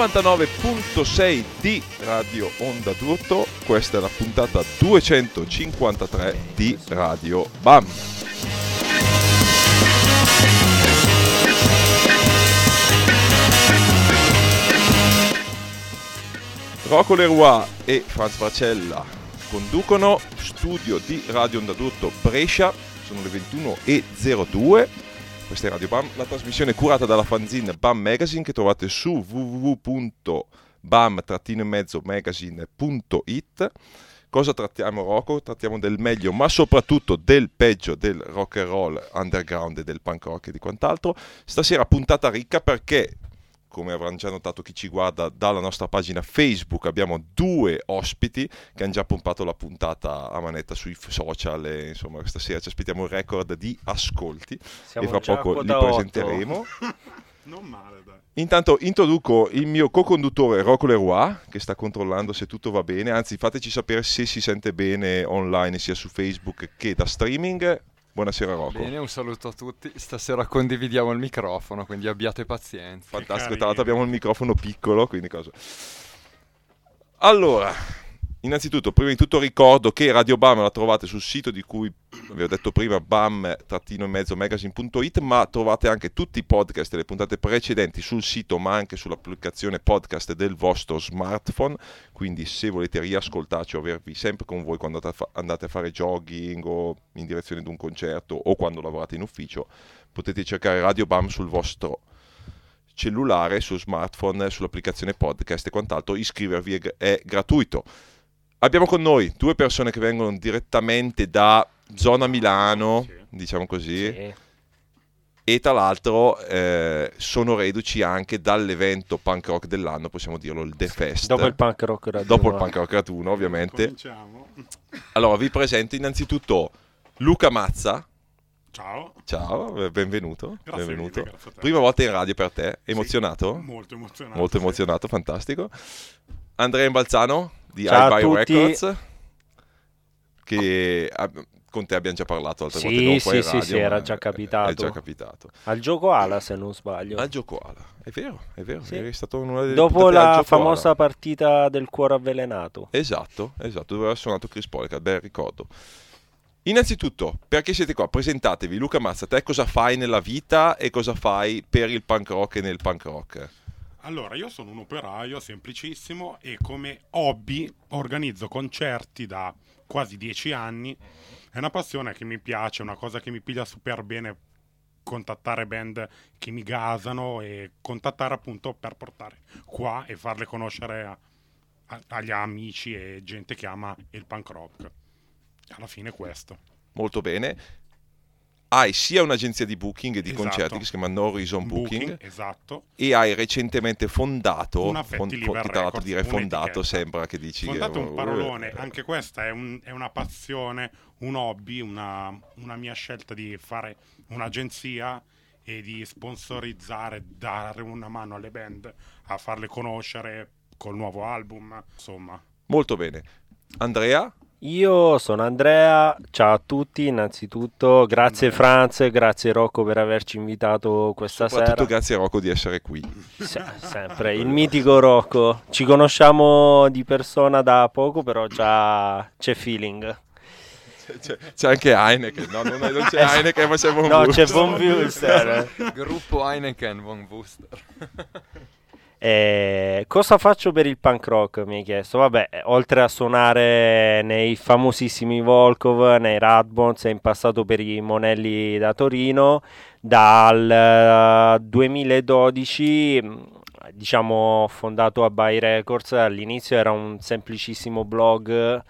99.6 di Radio Onda d'Urto, questa è la puntata 253 di Radio BAM. Rocco Leroy e Franz Bracella conducono studio di Radio Onda d'Urto Brescia, sono le 21.02 questa è Radio BAM, la trasmissione curata dalla fanzine BAM Magazine che trovate su www.bam-magazine.it. Cosa trattiamo Rocco? Trattiamo del meglio, ma soprattutto del peggio del rock and roll underground e del punk rock e di quant'altro. Stasera puntata ricca perché come avranno già notato chi ci guarda dalla nostra pagina Facebook, abbiamo due ospiti che hanno già pompato la puntata a manetta sui social e insomma questa sera ci aspettiamo il record di ascolti Siamo e fra poco li presenteremo. non male, dai. Intanto introduco il mio co-conduttore Rocco Leroy che sta controllando se tutto va bene, anzi fateci sapere se si sente bene online sia su Facebook che da streaming. Buonasera Rocco. Bene, un saluto a tutti. Stasera condividiamo il microfono, quindi abbiate pazienza. Fantastico, tra l'altro abbiamo il microfono piccolo, quindi cosa. Allora, Innanzitutto, prima di tutto ricordo che Radio BAM la trovate sul sito di cui vi ho detto prima, bam-magazine.it, ma trovate anche tutti i podcast e le puntate precedenti sul sito, ma anche sull'applicazione podcast del vostro smartphone, quindi se volete riascoltarci o avervi sempre con voi quando andate a fare jogging o in direzione di un concerto o quando lavorate in ufficio, potete cercare Radio BAM sul vostro cellulare, sul smartphone, sull'applicazione podcast e quant'altro, iscrivervi è gratuito. Abbiamo con noi due persone che vengono direttamente da zona Milano, sì. diciamo così. Sì. E tra l'altro eh, sono reduci anche dall'evento punk rock dell'anno, possiamo dirlo, il The Fest. Dopo il punk rock raduno. Dopo il punk rock raduno, ovviamente. Cominciamo. Allora, vi presento innanzitutto Luca Mazza. Ciao. Ciao, benvenuto. Grazie benvenuto. Mille, grazie Prima volta in radio per te, emozionato? Sì, molto emozionato. Molto emozionato, fantastico. Andrea Imbalzano di Ciao iBuy Records che con te abbiamo già parlato altre sì, volte dopo sì, radio, sì, era già capitato. È già capitato. Al gioco Ala, se non sbaglio. Al gioco Ala, è vero, è vero. Sì. Eri stato una delle Dopo la famosa Ala. partita del cuore avvelenato. Esatto, esatto, dove aveva suonato Chris Polka, bel ricordo. Innanzitutto, perché siete qua? Presentatevi. Luca Mazza, te cosa fai nella vita e cosa fai per il punk rock e nel punk rock? Allora, io sono un operaio semplicissimo e come hobby organizzo concerti da quasi dieci anni. È una passione che mi piace, una cosa che mi piglia super bene contattare band che mi gasano e contattare appunto per portare qua e farle conoscere a, a, agli amici e gente che ama il punk rock. Alla fine è questo. Molto bene. Hai sia un'agenzia di booking e di Esatto. concerti che si chiama No Reason Booking, Booking, esatto. e hai recentemente fondato, Una Fatty fon- Liver fon- tra l'altro dire fondato sembra che dici che- Fondato un parolone, anche questa è, un- è una passione, un hobby, una, una mia scelta di fare un'agenzia e di sponsorizzare, dare una mano alle band a farle conoscere col nuovo album, insomma. Molto bene. Andrea? Io sono Andrea, ciao a tutti innanzitutto, grazie. Franz, grazie Rocco per averci invitato questa Soprattutto sera. grazie a Rocco di essere qui. Se- sempre, il mitico Rocco. Ci conosciamo di persona da poco, però già c'è feeling. C'è, c'è anche Heineken, no, non, è- non c'è Heineken ma c'è Von No, c'è Wurst. Von Wurster. Gruppo Heineken von Booster. Eh, cosa faccio per il punk rock? Mi hai chiesto. Vabbè, oltre a suonare nei famosissimi Volkov, nei Radbones e in passato per i Monelli da Torino, dal eh, 2012, mh, diciamo, ho fondato a Buy Records. All'inizio era un semplicissimo blog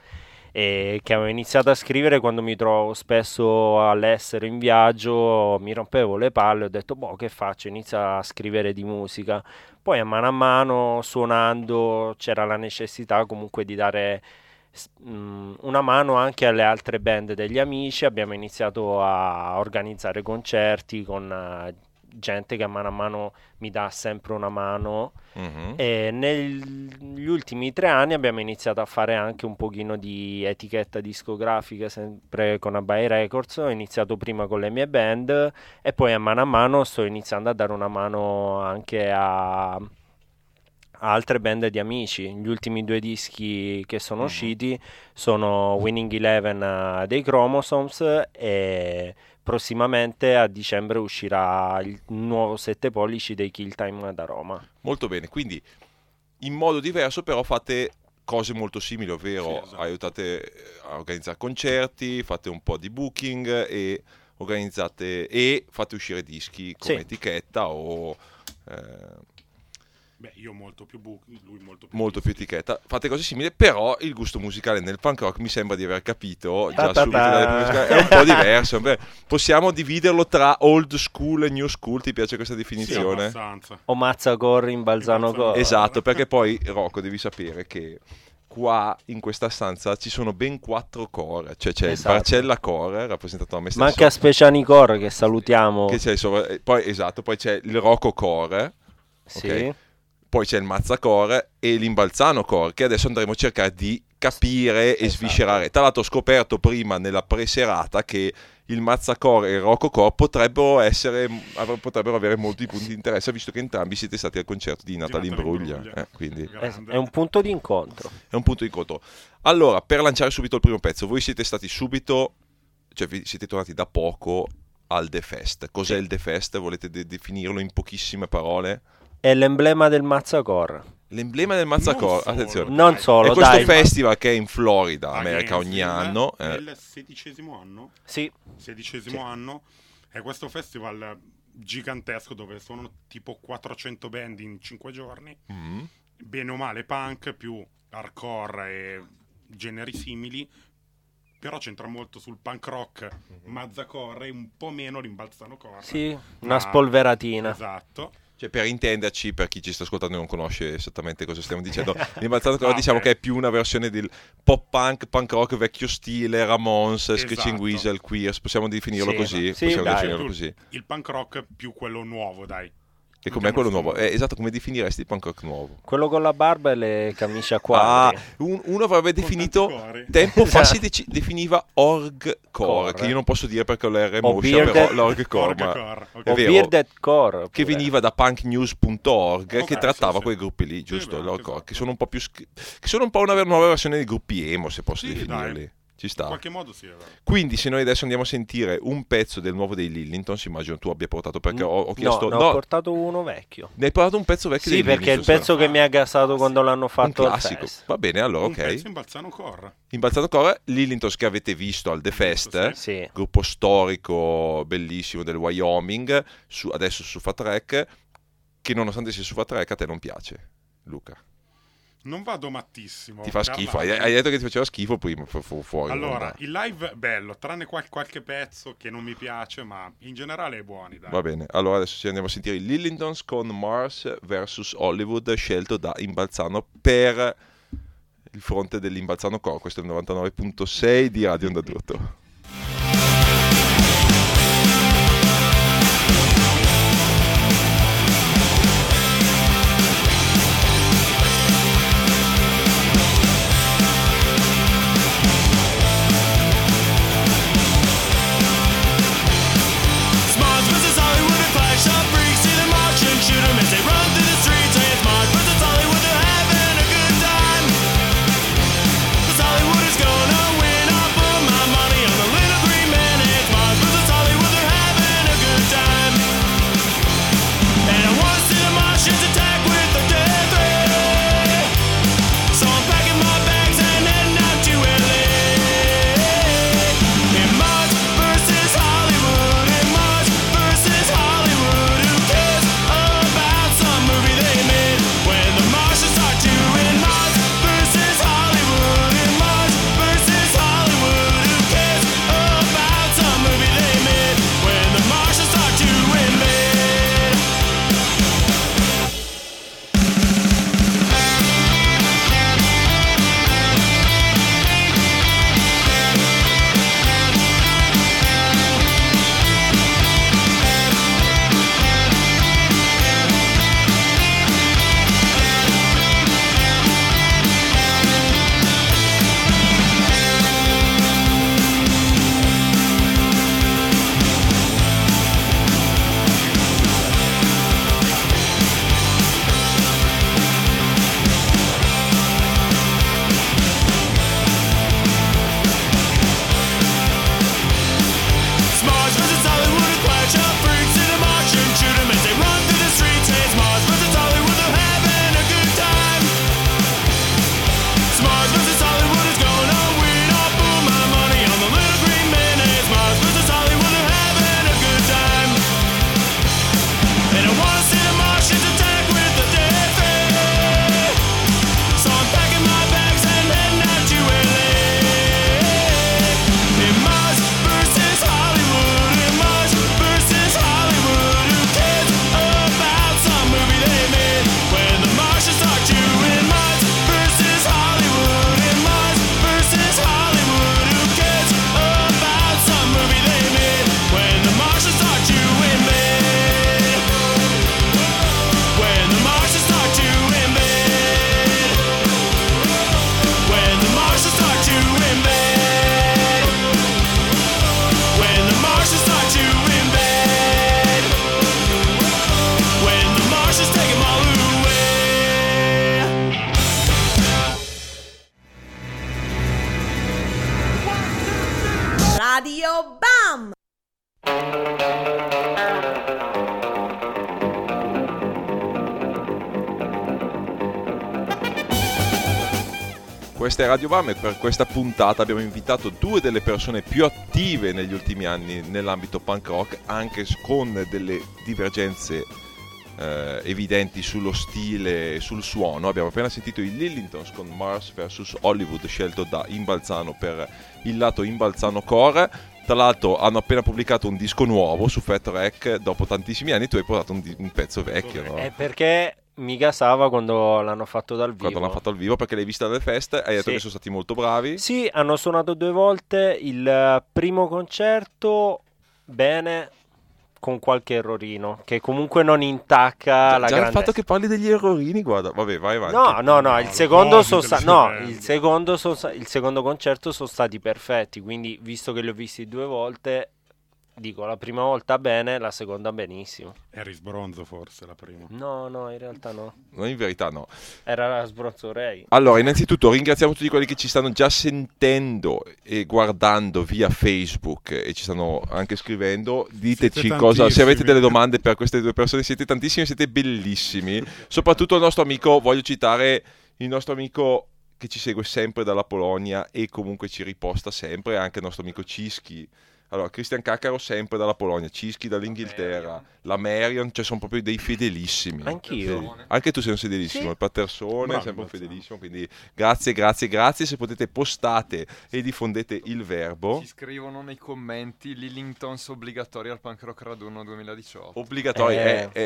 eh, che avevo iniziato a scrivere quando mi trovo spesso all'estero in viaggio, mi rompevo le palle, ho detto, boh, che faccio? Inizio a scrivere di musica. Poi a mano a mano, suonando, c'era la necessità comunque di dare mh, una mano anche alle altre band degli amici. Abbiamo iniziato a organizzare concerti con eh, gente che a mano a mano mi dà sempre una mano. Mhm. E negli ultimi tre anni abbiamo iniziato a fare anche un pochino di etichetta discografica, sempre con Abai Records. Ho iniziato prima con le mie band e poi a mano a mano sto iniziando a dare una mano anche a, altre band di amici. Gli ultimi due dischi che sono Mhm. usciti sono Winning Eleven eh, dei Chromosomes e prossimamente a dicembre uscirà il nuovo 7 pollici dei Kill Time da Roma. Molto bene, quindi in modo diverso però fate cose molto simili, ovvero Sì, esatto. aiutate eh, a organizzare concerti, fate un po' di booking e organizzate e fate uscire dischi come Sì. etichetta o eh, Beh, io molto più book, lui molto più molto più etichetta. Fate cose simili, però il gusto musicale nel punk rock mi sembra di aver capito già Ta-ta-ta. subito è un po' diverso. Beh, possiamo dividerlo tra old school e new school, ti piace questa Sì, definizione? abbastanza. O Mazza Corri in Balzano Corri. Esatto, perché poi Rocco devi sapere che qua in questa stanza ci sono ben quattro core, cioè c'è Esatto. il Barcella core rappresentato da me stesso. Manca Speciani Core che salutiamo. che eh, poi esatto, poi c'è il Rocco core, Sì. ok. Poi c'è il Mazza core e l'Imbalzano core che adesso andremo a cercare di capire e Esatto. sviscerare. Tra l'altro ho scoperto prima nella preserata che il Mazzacore e il Rocco Core potrebbero essere av- potrebbero avere molti punti di interesse visto che entrambi siete stati al concerto di Natalie Imbruglia, eh, quindi È, Grande. è un punto di incontro. è un punto di incontro. Allora, per lanciare subito il primo pezzo, voi siete stati subito, cioè vi siete tornati da poco al The Fest. Cos'è Sì. il The Fest? Volete de- definirlo in pochissime parole? È l'emblema del Mazza Core. L'emblema del Non solo, attenzione. Non solo, è questo dai. festival che è in Florida, America, ogni Gainesville, anno. È eh, il sedicesimo anno. Sì, Sedicesimo Sì. anno. È questo festival gigantesco dove sono tipo 400 band in 5 giorni. mm, Bene o male punk, più hardcore e generi simili. Però c'entra molto sul punk rock, mazzacore e un po' meno rimbalzano core. sì, una Ma- spolveratina. Esatto. Cioè, per intenderci, per chi ci sta ascoltando e non conosce esattamente cosa stiamo dicendo, l'Imbalzato Core Ah, diciamo che è più una versione del pop punk, punk rock vecchio stile, Ramones, Screeching Esatto. Weasel, Queers, possiamo definirlo Sì, così? sì, possiamo dai. definirlo così. Il punk rock più quello nuovo, dai. E com'è quello nuovo? Eh, esatto, come definiresti il punk rock nuovo? Quello con la barba e le camicie a Ah, quadri. un- uno avrebbe Con definito tempo fa si deci- definiva org core, Core. che io non posso dire perché ho l'R moscia, però l'org core, Org ma- core, ok. è vero. Bearded Core. che veniva da punknews.org Ok, che trattava sì, sì. quei gruppi lì, Sì, giusto? vero, L'org core, esatto. che sono un po' più che sono un po' una nuova versione dei gruppi emo, se posso Sì, definirli. dai. Ci In sta. qualche modo sì, è vero. Quindi se noi adesso andiamo a sentire un pezzo del nuovo dei Lillingtons, immagino tu abbia portato perché ho, ho chiesto No, ne ho portato uno vecchio. ne hai portato un pezzo vecchio Sì, dei perché è il pezzo che mi ha gasato quando l'hanno un fatto al classico. Va bene, allora Un ok. pezzo in Balzano Core. Imbalzato Core, Lillingtons che avete visto al The Fest? Sì. gruppo storico bellissimo del Wyoming, su- adesso su Fat Track, che nonostante sia su Fat Track a te non piace, Luca. Non vado mattissimo. Ti fa schifo, hai, hai detto che ti faceva schifo prima, fu- fu- fuori. Allora, il live bello, tranne qual- qualche pezzo che non mi piace, ma in generale è buoni, dai. Va bene, allora adesso ci andiamo a sentire i Lillingtons con Mars vs Hollywood scelto da Imbalzano per il fronte dell'Imbalzano Core, questo è il 99.6 di Radio Onda Questa è Radio Bam e per questa puntata abbiamo invitato due delle persone più attive negli ultimi anni nell'ambito punk rock, anche con delle divergenze eh, evidenti sullo stile e sul suono. Abbiamo appena sentito i Lillingtons con Mars vs Hollywood scelto da Imbalzano per il lato Imbalzano Core. Tra l'altro hanno appena pubblicato un disco nuovo su Fat Wreck dopo tantissimi anni, tu hai portato un, di- un pezzo vecchio, no? È perché mi gasava quando l'hanno fatto dal vivo. Quando l'hanno fatto al vivo perché l'hai vista alle feste, hai detto Sì. che sono stati molto bravi. Sì, hanno suonato due volte. Il eh, primo concerto, bene, con qualche errorino, che comunque non intacca la Già grande... il fatto che parli degli errorini, guarda, vabbè, vai avanti. No, no, no, il secondo, te sta- no, il secondo, sono sta- il secondo concerto sono stati perfetti, quindi visto che li ho visti due volte, dico la prima volta bene, la seconda benissimo. Eri sbronzo forse la prima. No, no, in realtà no. No, in verità no. Era la Sbronzo Ray. Allora, innanzitutto ringraziamo tutti quelli che ci stanno già sentendo e guardando via Facebook e ci stanno anche scrivendo. Diteci Siete cosa, se avete delle domande per queste due persone, siete tantissimi, siete bellissimi. Soprattutto il nostro amico, voglio citare il nostro amico che ci segue sempre dalla Polonia e comunque ci riposta sempre, anche il nostro amico Cischi. Allora, Cristian Caccaro sempre dalla Polonia, Cischi dall'Inghilterra, la Marion, cioè sono proprio dei fedelissimi. Anch'io. Anche tu sei un fedelissimo, Sì. il Pattersone è sempre un fedelissimo, quindi grazie, grazie, grazie. Se potete postate e diffondete il verbo. Ci scrivono nei commenti Lillingtons obbligatori al Punk Rock Raduno 2018. Obbligatorio, Eh. eh,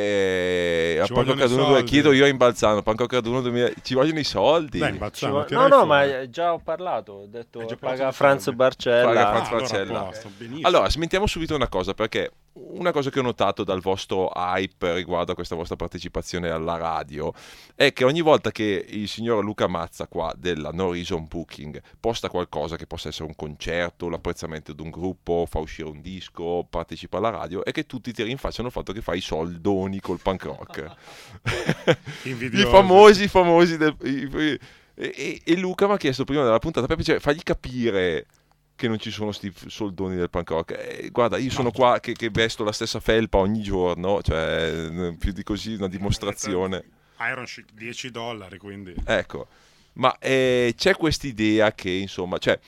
eh, a i Carduno, soldi. chiedo io a Imbalzano, Panco Carduno 2000, ci vogliono i soldi. Dai, Ci Balzano, vuole- tirali No, no, fuori. ma già ho parlato, ho detto paga Franz? Barcella. Paga Ah, Franz allora, Barcella. a posto, benissimo. Allora, smentiamo subito una cosa, perché una cosa che ho notato dal vostro hype riguardo a questa vostra partecipazione alla radio è che ogni volta che il signor Luca Mazza qua della No Reason Booking posta qualcosa che possa essere un concerto, l'apprezzamento di un gruppo, fa uscire un disco, partecipa alla radio, è che tutti ti rinfacciano il fatto che fai i soldoni col punk rock. I famosi, famosi del... e, e- e Luca mi ha chiesto prima della puntata, Peppe, cioè, fagli capire che non ci sono sti soldoni del punk rock. Eh, guarda, io sono qua che, che vesto la stessa felpa ogni giorno, cioè eh, più di così una dimostrazione. Iron Chic 10 dollari, quindi... Ecco, ma eh, c'è quest'idea che insomma, cioè,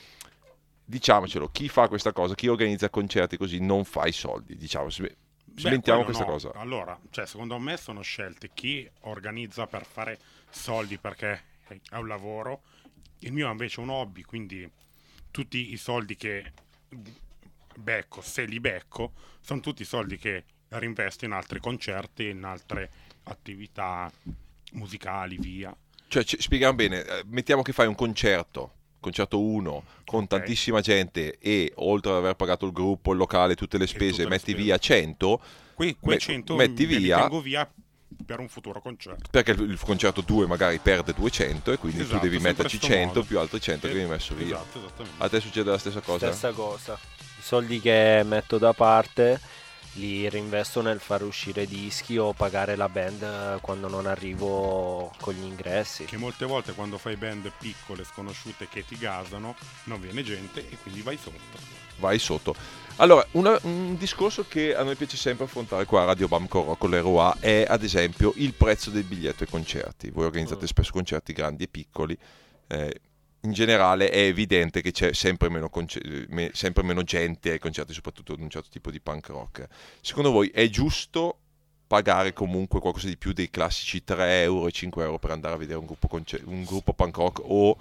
diciamocelo, chi fa questa cosa, chi organizza concerti così non fa i soldi, diciamo, smentiamo questa no. cosa. Allora, cioè, secondo me sono scelte chi organizza per fare soldi perché è un lavoro, il mio invece è un hobby, quindi tutti i soldi che becco, se li becco, sono tutti soldi che reinvesto in altri concerti, in altre attività musicali, via. Cioè, ci- spieghiamo bene, eh, mettiamo che fai un concerto, concerto 1, con Ok. tantissima gente e oltre ad aver pagato il gruppo, il locale, tutte le spese, tutte le metti spese. via 100, Quei, quei Me- 100 metti via- tengo via per un futuro concerto. perché il, il concerto 2 magari perde 200 e quindi Esatto, tu devi metterci sto 100 modo. più altri 100 che Eh, avevi messo via. Esatto, esattamente. A te succede la stessa cosa? Stessa cosa. I soldi che metto da parte li reinvesto nel far uscire dischi o pagare la band eh, quando non arrivo con gli ingressi. che molte volte quando fai band piccole, sconosciute che ti gasano, non viene gente e quindi vai sotto. vai sotto. Allora, una- un discorso che a noi piace sempre affrontare qua a Radio Bam con Rocco Leroy è ad esempio il prezzo del biglietto ai concerti. Voi organizzate Mm. spesso concerti grandi e piccoli. eh, in generale è evidente che c'è sempre meno, conce- me- sempre meno gente ai concerti, soprattutto di un certo tipo di punk rock. Secondo voi è giusto pagare comunque qualcosa di più dei classici 3 euro e 5 euro per andare a vedere un gruppo, conce- un gruppo punk rock o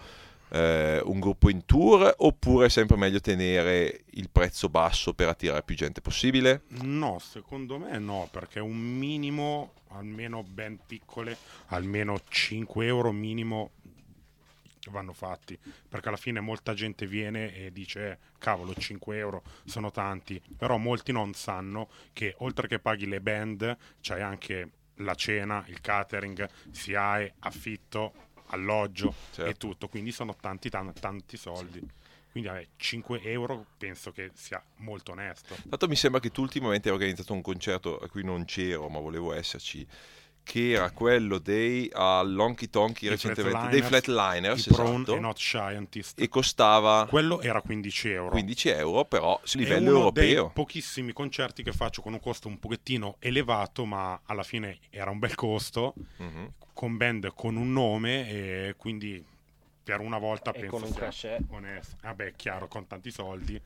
eh, un gruppo in tour oppure è sempre meglio tenere il prezzo basso per attirare più gente possibile? No, secondo me no, perché un minimo, almeno ben piccole, almeno 5 euro minimo vanno fatti, perché alla fine molta gente viene e dice "Eh, cavolo 5 euro sono tanti, però molti non sanno che oltre che paghi le band c'hai anche la cena, il catering, SIAE, affitto, alloggio Certo. e tutto, quindi sono tanti tan- tanti soldi. Quindi vabbè, 5 euro penso che sia molto onesto. Tanto mi sembra che tu ultimamente hai organizzato un concerto a cui non c'ero ma volevo esserci che era quello dei uh, Lonky Tonky I recentemente dei Flatliners, Flatliners i Prone esatto, e Not Scientist. e costava Quello era 15 euro. 15 euro però a È livello uno europeo dei pochissimi concerti che faccio con un costo un pochettino elevato, ma alla fine era un bel costo, Mhm. con band con un nome e quindi per una volta E penso con un cachet. onesto. Vabbè, chiaro, con tanti soldi.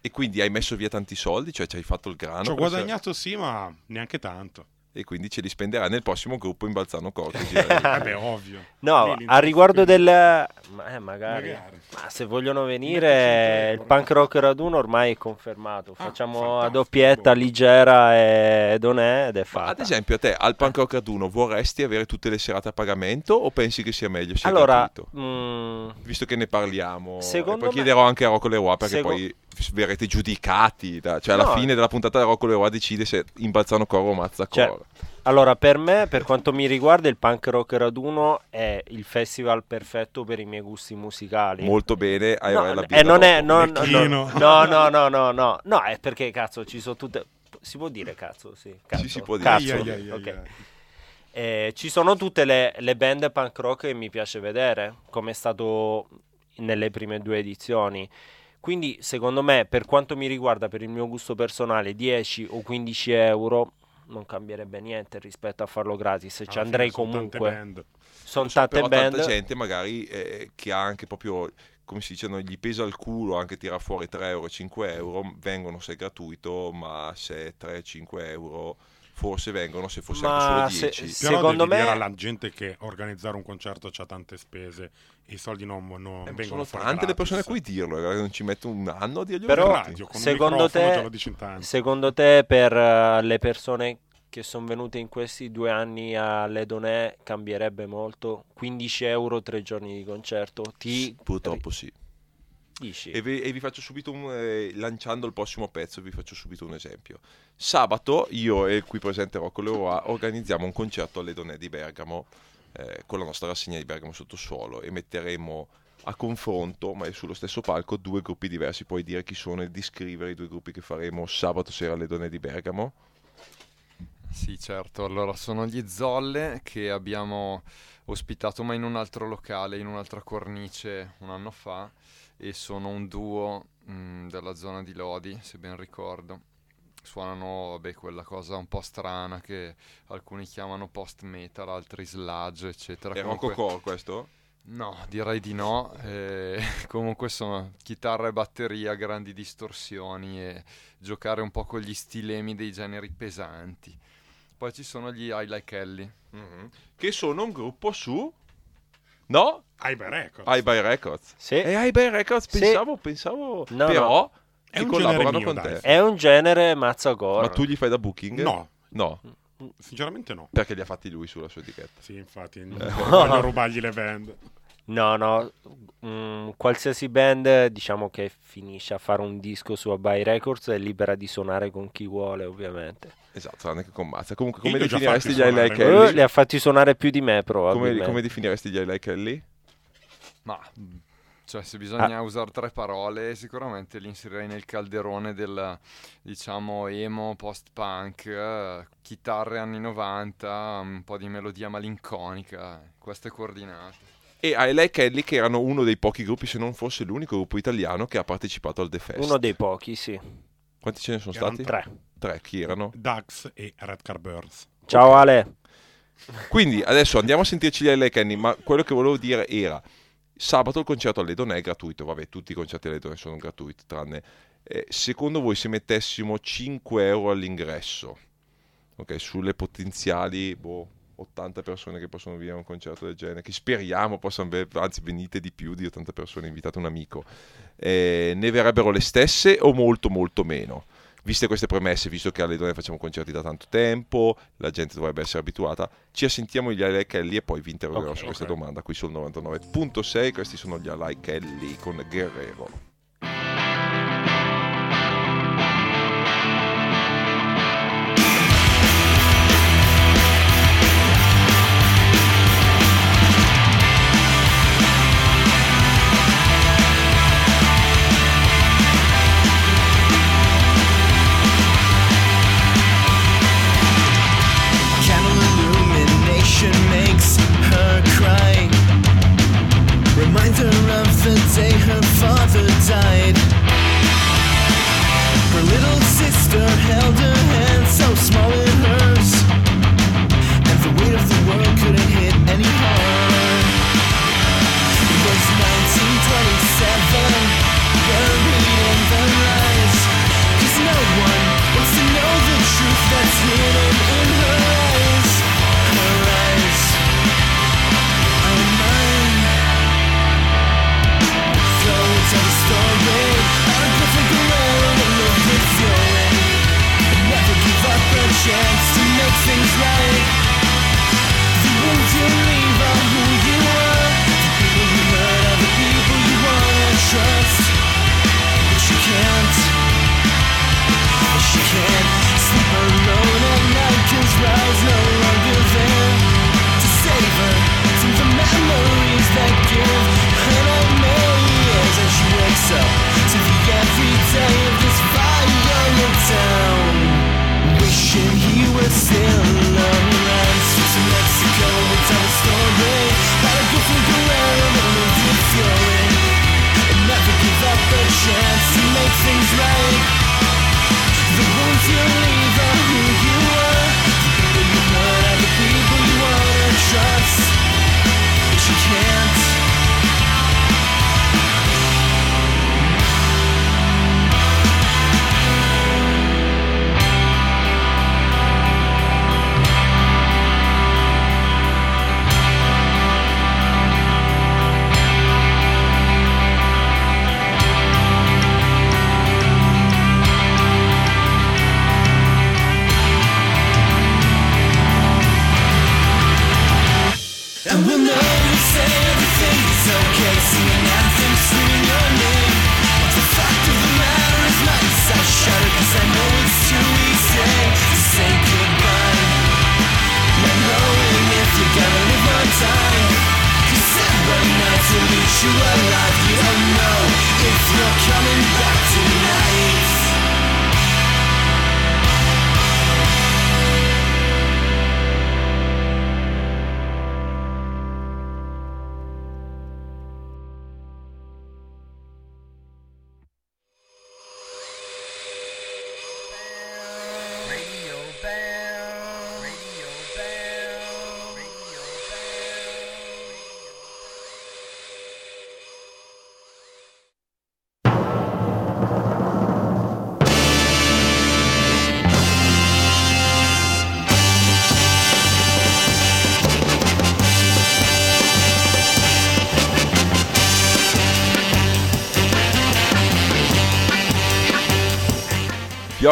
E quindi hai messo via tanti soldi, cioè ci hai fatto il grano. Ci ho guadagnato sì, ma neanche tanto. E quindi ce li spenderai nel prossimo gruppo in Balzano Cortesi. Vabbè, ovvio. No, a riguardo del... Ma, eh, magari. Magari. Ma se vogliono venire, il euro. punk rock raduno ormai è confermato. Ah, Facciamo a doppietta, Ligera e Donè ed è Ma fatta. ad esempio, a te al Punk Rock Raduno vorresti avere tutte le serate a pagamento o pensi che sia meglio sia allora, gratuito? mm, Visto che ne parliamo, poi me- chiederò anche a Rocco Leroy perché Sego- poi verrete giudicati. da- cioè, alla No. fine della puntata, Rocco Leroy decide se in Balzano Coro o Mazza Cioè, Coro. allora, per me, per quanto mi riguarda, il punk rock raduno è il festival perfetto per i miei gusti musicali. Molto bene, hai No, la e birra non è, no, no, no, no, no, no, no, no, è perché cazzo ci sono tutte. Si può dire cazzo, sì. Cazzo, Sì, si può dire. Cazzo, Ai, ai, ai, ai, ok. ai. Eh, ci sono tutte le, le band punk rock che mi piace vedere, come è stato nelle prime due edizioni. Quindi, secondo me, per quanto mi riguarda, per il mio gusto personale, 10 o 15 euro non cambierebbe niente rispetto a farlo gratis. Ci fine andrei sono tante comunque. band. Sono so, tante band. tanta gente magari eh, che ha anche proprio come si dice, non gli pesa il culo anche tirare fuori 3 euro 5 euro vengono se è gratuito ma se 3-5 euro forse vengono se fosse Ma anche solo se- 10 se- Però Secondo devi me- dire alla gente che organizzare un concerto ha tante spese i soldi non, non Eh, vengono sono fuori tante le persone a cui dirlo eh, non ci metto un anno a dirglielo Però- radio, Secondo te-. Secondo te, per eh, le persone che sono venute in questi due anni alle Donè, cambierebbe molto? 15 euro, tre giorni di concerto? Ti purtroppo sì? E vi, e vi faccio subito un, eh, lanciando il prossimo pezzo, vi faccio subito un esempio. Sabato io e il qui presente Rocco Leroy organizziamo un concerto alle Donne di Bergamo eh, con la nostra rassegna di Bergamo sottosuolo e metteremo a confronto, ma è sullo stesso palco, due gruppi diversi. Puoi dire chi sono e descrivere i due gruppi che faremo sabato sera alle Donne di Bergamo? Sì, certo. Allora, sono gli Zolle che abbiamo ospitato ma in un altro locale, in un'altra cornice un anno fa e sono un duo mh, della zona di Lodi, se ben ricordo. Suonano, vabbè, quella cosa un po' strana che alcuni chiamano post metal, altri sludge, eccetera. È Comunque- Core questo? No, direi di no. eh, comunque sono chitarra e batteria, grandi distorsioni e giocare un po' con gli stilemi dei generi pesanti. Poi ci sono gli I Like Ellie. Mhm. Che sono un gruppo su... No? Ai bei record. High by Records. Sì, E by Records Sì. pensavo, pensavo... No, però È che un collaborano genere con mio, te. dai. è un genere mazzacore. Ma tu gli fai da booking? No, No, sinceramente no. perché li ha fatti lui sulla sua etichetta. Sì, infatti, Eh. non voglio rubargli le band. No, no, mm, qualsiasi band diciamo che finisce a fare un disco su Abai Records è libera di suonare con chi vuole, ovviamente. Esatto, tranne che con Mazza. Comunque, Io come già definiresti gli I suonare, Like ma- Eh, Ellie? li ha fatti suonare più di me, Come, probabilmente. come definiresti gli I Like Ellie? Ma mh, cioè, se bisogna usare tre parole, sicuramente li inserirei nel calderone del diciamo emo post-punk, chitarre anni 90, un po' di melodia malinconica, queste coordinate. E Like Ellie che erano uno dei pochi gruppi, se non fosse l'unico gruppo italiano che ha partecipato al The Fest. Uno dei pochi, sì. Quanti ce ne sono Erano stati? Tre. Tre, chi erano? Dax e Red Car Birds. Ciao Ale. Quindi adesso andiamo a sentirci gli Like Ellie, ma quello che volevo dire era sabato il concerto alle Donne è gratuito, vabbè tutti i concerti alle Donne sono gratuiti, tranne eh, secondo voi se mettessimo 5 euro all'ingresso, ok, sulle potenziali boh, 80 persone che possono venire a un concerto del genere, che speriamo possano, ve- anzi venite di più di 80 persone, invitate un amico, eh, ne verrebbero le stesse o molto molto meno? Viste queste premesse, visto che alle donne facciamo concerti da tanto tempo, la gente dovrebbe essere abituata, ci assentiamo gli Alai Kelly e poi vi interrogerò Ok, su questa ok. domanda qui sul 99.6. Questi sono gli Alai Kelly con Guerrero.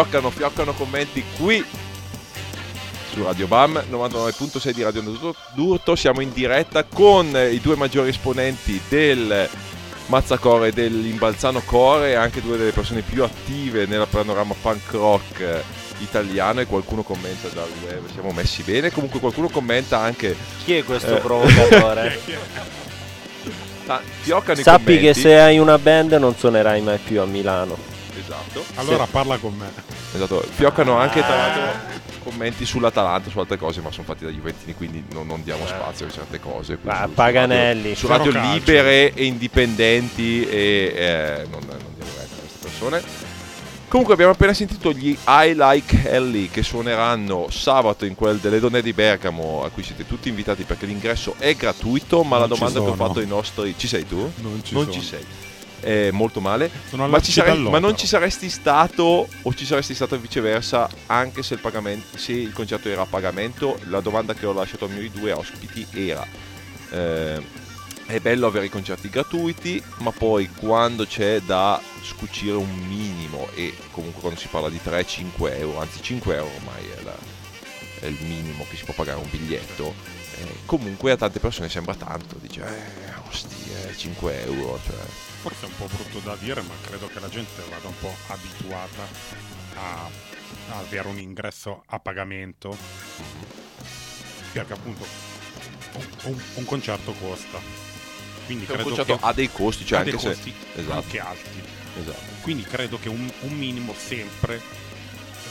Fioccano, fioccano commenti qui su Radio Bam 99.6 di Radio d'Urto. Siamo in diretta con i due maggiori esponenti del Mazzacore e dell'Imbalzano Core, anche due delle persone più attive nel panorama punk rock italiano e qualcuno commenta dal web, siamo messi bene, comunque qualcuno commenta anche Chi è questo Eh. provocatore? Sappi che commenti. se hai una band non suonerai mai più a Milano. Esatto. Allora parla con me. Esatto, fioccano anche tra Ah. l'altro commenti sull'Atalanta, su altre cose, ma sono fatti da Juventini, quindi non, non diamo spazio a certe cose. Ah, su Paganelli. radio- Su radio, libere e indipendenti e eh, non, non diamo retta a queste persone. Comunque abbiamo appena sentito gli I Like Ellie che suoneranno sabato in quel delle donne di Bergamo a cui siete tutti invitati perché l'ingresso è gratuito, ma Non la domanda che ho fatto ai nostri... Ci sei tu? Non ci non sono. ci sei. Eh, molto male. Ma, all'Arcibellotero. ma non ci saresti stato o ci saresti stato viceversa anche se il, pagamento, se il concerto era a pagamento? La domanda che ho lasciato ai miei due ospiti era eh, è bello avere i concerti gratuiti ma poi quando c'è da scucire un minimo e comunque quando si parla di 3-5 euro anzi 5 euro ormai è, la- è il minimo che si può pagare un biglietto eh, comunque a tante persone sembra tanto dice eh, ostia, 5 euro cioè Forse è un po' brutto da dire, ma credo che la gente vada un po' abituata a, a avere un ingresso a pagamento. Perché appunto un, un- un concerto costa. Quindi Cioè, un credo concerto che ha dei costi, cioè ha anche dei se... costi Esatto. anche alti. Esatto. Quindi credo che un, un minimo sempre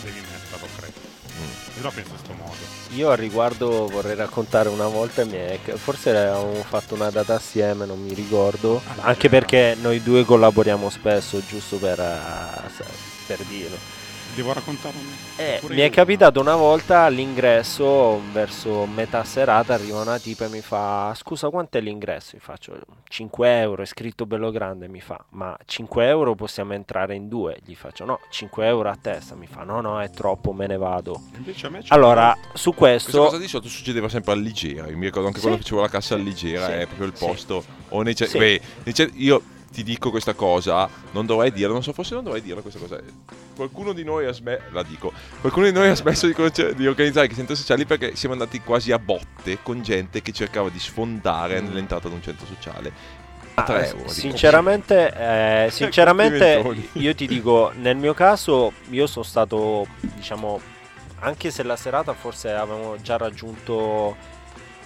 devi metterlo, credo. Io la penso in questo modo. Io al riguardo vorrei raccontare una volta, forse avevamo fatto una data assieme, non mi ricordo, Ah, anche perché noi due collaboriamo spesso, giusto per, eh, per dirlo. Devo raccontare un... Eh, mi è capitato una volta all'ingresso, verso metà serata, arriva una tipa e mi fa: Scusa, quanto è l'ingresso? Io faccio 5 euro, è scritto bello grande. Mi fa: Ma 5 euro possiamo entrare in due? Gli faccio: No, 5 euro a testa. Mi fa: No, no, è troppo, me ne vado. Invece a me c'è Allora, su Questa questo, cosa di sotto succedeva sempre al Ligera. Io mi ricordo anche Sì. quando facevo la cassa al Ligera, Sì. è proprio il Sì. posto. O nei Sì. beh, nei ce- io ti dico questa cosa, non dovrei dirla, non so, forse non dovrei dirla questa cosa. Qualcuno di noi ha smesso, la dico, qualcuno di noi ha smesso di, conce- di organizzare i centri sociali perché siamo andati quasi a botte con gente che cercava di sfondare Mm. nell'entrata di un centro sociale. A Ah, 3 s- euro. sinceramente, eh, sinceramente io ti dico, nel mio caso, io sono stato, diciamo, anche se la serata forse avevamo già raggiunto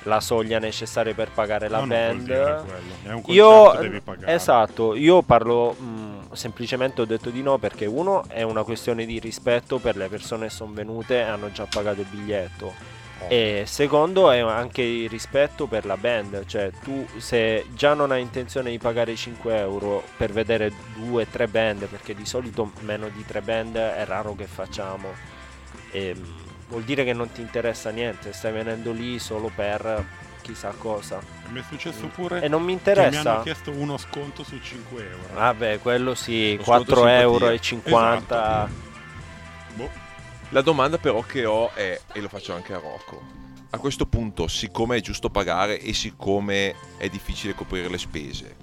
la soglia necessaria per pagare la No, band. Io, devi pagare. esatto, io parlo mh, semplicemente ho detto di no perché uno è una questione di rispetto per le persone che sono venute e hanno già pagato il biglietto. E secondo è anche il rispetto per la band, cioè tu se già non hai intenzione di pagare 5 euro per vedere due, tre band, perché di solito meno di tre band è raro che facciamo, ehm, vuol dire che non ti interessa niente, stai venendo lì solo per chissà cosa. Mi è successo pure E non mi che mi hanno interessa. chiesto uno sconto su 5 euro. Vabbè, quello sì, Lo sconto 4 simpatia. euro e 50. Boh. La domanda però che ho è, e lo faccio anche a Rocco, a questo punto, siccome è giusto pagare e siccome è difficile coprire le spese,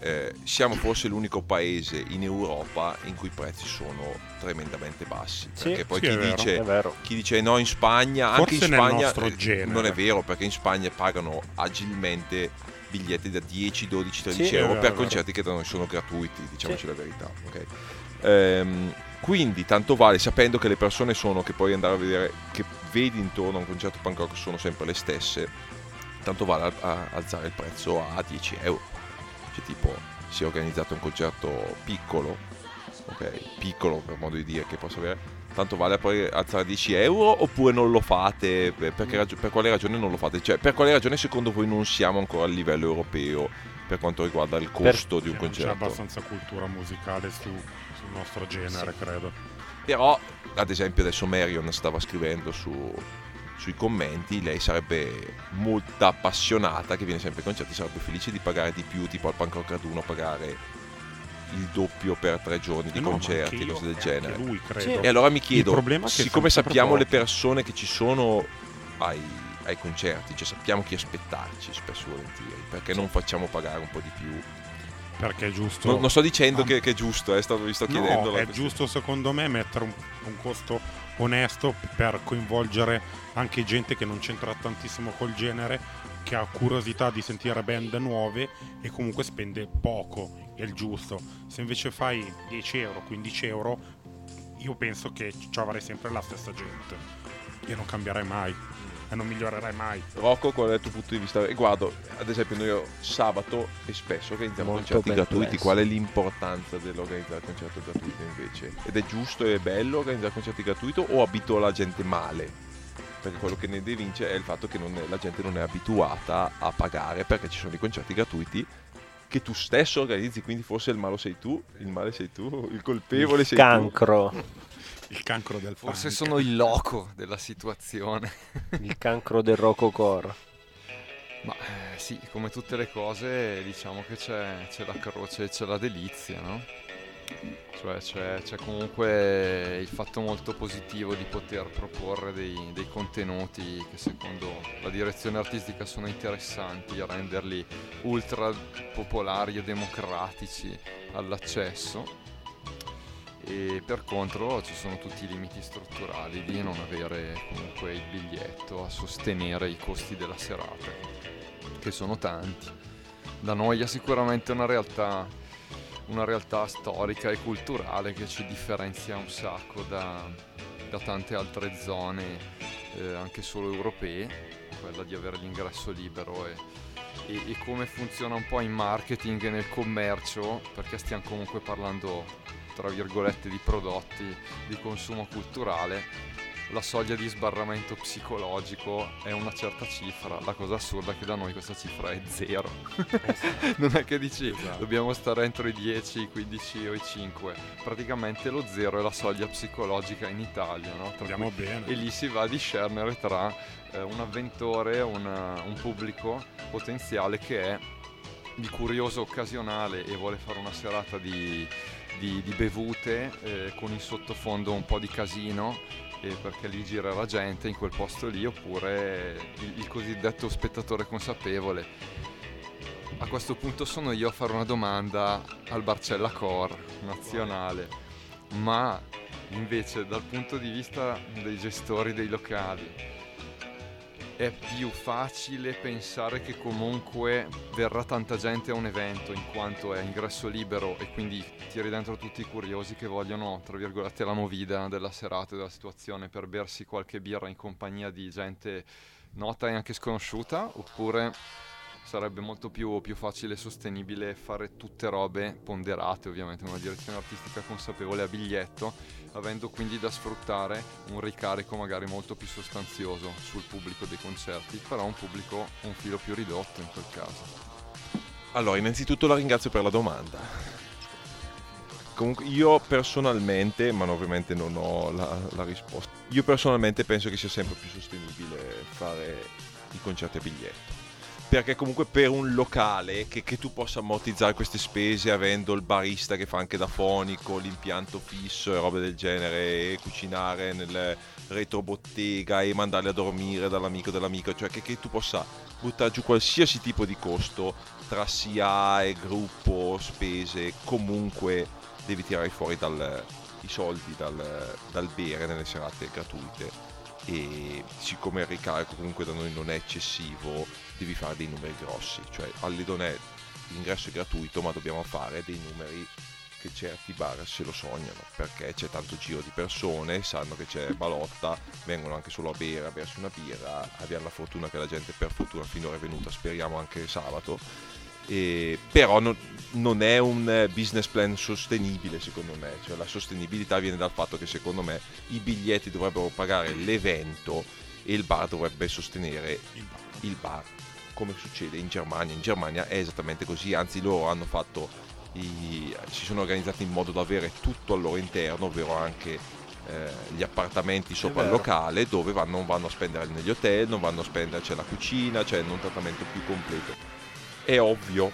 eh, siamo forse l'unico paese in Europa in cui i prezzi sono tremendamente bassi. Sì, perché poi sì, chi, è vero. dice, chi dice no in Spagna, anche in Forse Spagna eh, genere. non è vero perché in Spagna pagano agilmente biglietti da 10, 12, 13 Sì, euro vero, per concerti che da noi sono gratuiti, diciamoci la verità. ok? Ehm, quindi tanto vale sapendo che le persone sono che puoi andare a vedere che vedi intorno a un concerto punk rock sono sempre le stesse tanto vale a- a alzare il prezzo a 10 euro cioè tipo si è organizzato un concerto piccolo, ok, piccolo per modo di dire che posso avere, tanto vale poi alzare 10 euro oppure non lo fate, per, perché ragio- per quale ragione non lo fate? Cioè per quale ragione secondo voi non siamo ancora a livello europeo per quanto riguarda il costo di un Che non c'è concerto? abbastanza cultura musicale su- sul nostro genere, credo. Però, ad esempio, adesso Marion stava scrivendo su- sui commenti, lei sarebbe molto appassionata, che viene sempre ai concerti, sarebbe felice di pagare di più, tipo al Punk Rock Raduno, pagare il doppio per tre giorni di no, concerti, io, cose del genere. lui, credo. E allora mi chiedo, problema è che siccome sappiamo le persone che ci sono ai, ai concerti, cioè sappiamo chi aspettarci spesso e volentieri, perché non facciamo pagare un po' di più? Perché è giusto. Non, non sto dicendo Ah. che, che è giusto, eh, sto- vi sto chiedendo. No, è giusto secondo me mettere un, un costo onesto per coinvolgere anche gente che non c'entra tantissimo col genere, che ha curiosità di sentire band nuove e comunque spende poco, è il giusto. Se invece fai 10 euro, 15 euro, io penso che ci avrai sempre la stessa gente e non cambierai mai e non migliorerai mai. Rocco, qual è il tuo punto di vista? E guardo, ad esempio, noi sabato e spesso organizziamo Molto concerti gratuiti. perplesso. Qual è l'importanza dell'organizzare concerto gratuito invece? Ed è giusto e bello organizzare concerti gratuiti o abitua la gente male? Perché quello che ne devince è il fatto che non è- la gente non è abituata a pagare perché ci sono i concerti gratuiti che tu stesso organizzi, quindi forse il malo sei tu, il male sei tu, il colpevole sei tu. Cancro. Il cancro del Forse punk. sono il loco della situazione. Il cancro del Rococore. Ma eh, sì, come tutte le cose, diciamo che c'è, c'è la croce e c'è la delizia, no? Cioè c'è, c'è comunque il fatto molto positivo di poter proporre dei, dei contenuti che secondo la direzione artistica sono interessanti, renderli ultra popolari e democratici all'accesso. E per contro ci sono tutti i limiti strutturali di non avere comunque il biglietto a sostenere i costi della serata, che sono tanti. Da noi è sicuramente una realtà, una realtà storica e culturale che ci differenzia un sacco da, da tante altre zone, eh, anche solo europee, quella di avere l'ingresso libero e, e- e come funziona un po' in marketing e nel commercio, perché stiamo comunque parlando tra virgolette di prodotti di consumo culturale, la soglia di sbarramento psicologico è una certa cifra. La cosa assurda è che da noi questa cifra è zero. non è che dici Esatto. dobbiamo stare entro i 10, i 15 o i 5. Praticamente lo zero è la soglia psicologica in Italia, no? Andiamo bene. e lì si va a discernere tra eh, un avventore, una- un pubblico potenziale che è di curioso occasionale e vuole fare una serata di, di- di bevute eh, con in sottofondo un po' di casino eh, perché lì gira la gente in quel posto lì oppure il, il cosiddetto spettatore consapevole. A questo punto sono io a fare una domanda al Barcella Core nazionale, ma invece dal punto di vista dei gestori dei locali è più facile pensare che comunque verrà tanta gente a un evento in quanto è ingresso libero e quindi tiri dentro tutti i curiosi che vogliono, tra virgolette, la movida della serata e della situazione per bersi qualche birra in compagnia di gente nota e anche sconosciuta oppure sarebbe molto più, più facile e sostenibile fare tutte robe ponderate ovviamente una direzione artistica consapevole a biglietto avendo quindi da sfruttare un ricarico magari molto più sostanzioso sul pubblico dei concerti però un pubblico un filo più ridotto in quel caso Allora, innanzitutto la ringrazio per la domanda. Comunque, io personalmente, ma ovviamente non ho la, la risposta, io personalmente penso che sia sempre più sostenibile fare i concerti a biglietto. Perché comunque per un locale che, che tu possa ammortizzare queste spese avendo il barista che fa anche da fonico, l'impianto fisso e robe del genere, e cucinare nel retrobottega e mandarli a dormire dall'amico dell'amico, cioè che, che tu possa buttare giù qualsiasi tipo di costo tra SIA e gruppo, spese, comunque devi tirare fuori dal- i soldi dal, dal bere nelle serate gratuite. E siccome il ricarico comunque da noi non è eccessivo devi fare dei numeri grossi, cioè all'Idon è l'ingresso è gratuito ma dobbiamo fare dei numeri che certi bar se lo sognano perché c'è tanto giro di persone, sanno che c'è balotta, vengono anche solo a bere, a bersi una birra, abbiamo la fortuna che la gente per fortuna finora è venuta, speriamo anche sabato E- però non, non è un business plan sostenibile secondo me, cioè la sostenibilità viene dal fatto che secondo me i biglietti dovrebbero pagare l'evento e il bar dovrebbe sostenere il bar, come succede in Germania. In Germania è esattamente così, anzi loro hanno fatto, i- si sono organizzati in modo da avere tutto al loro interno, ovvero anche eh, gli appartamenti sopra il locale dove vanno- non vanno a spendere negli hotel, non vanno a spendere, c'è la cucina, c'è un trattamento più completo. È ovvio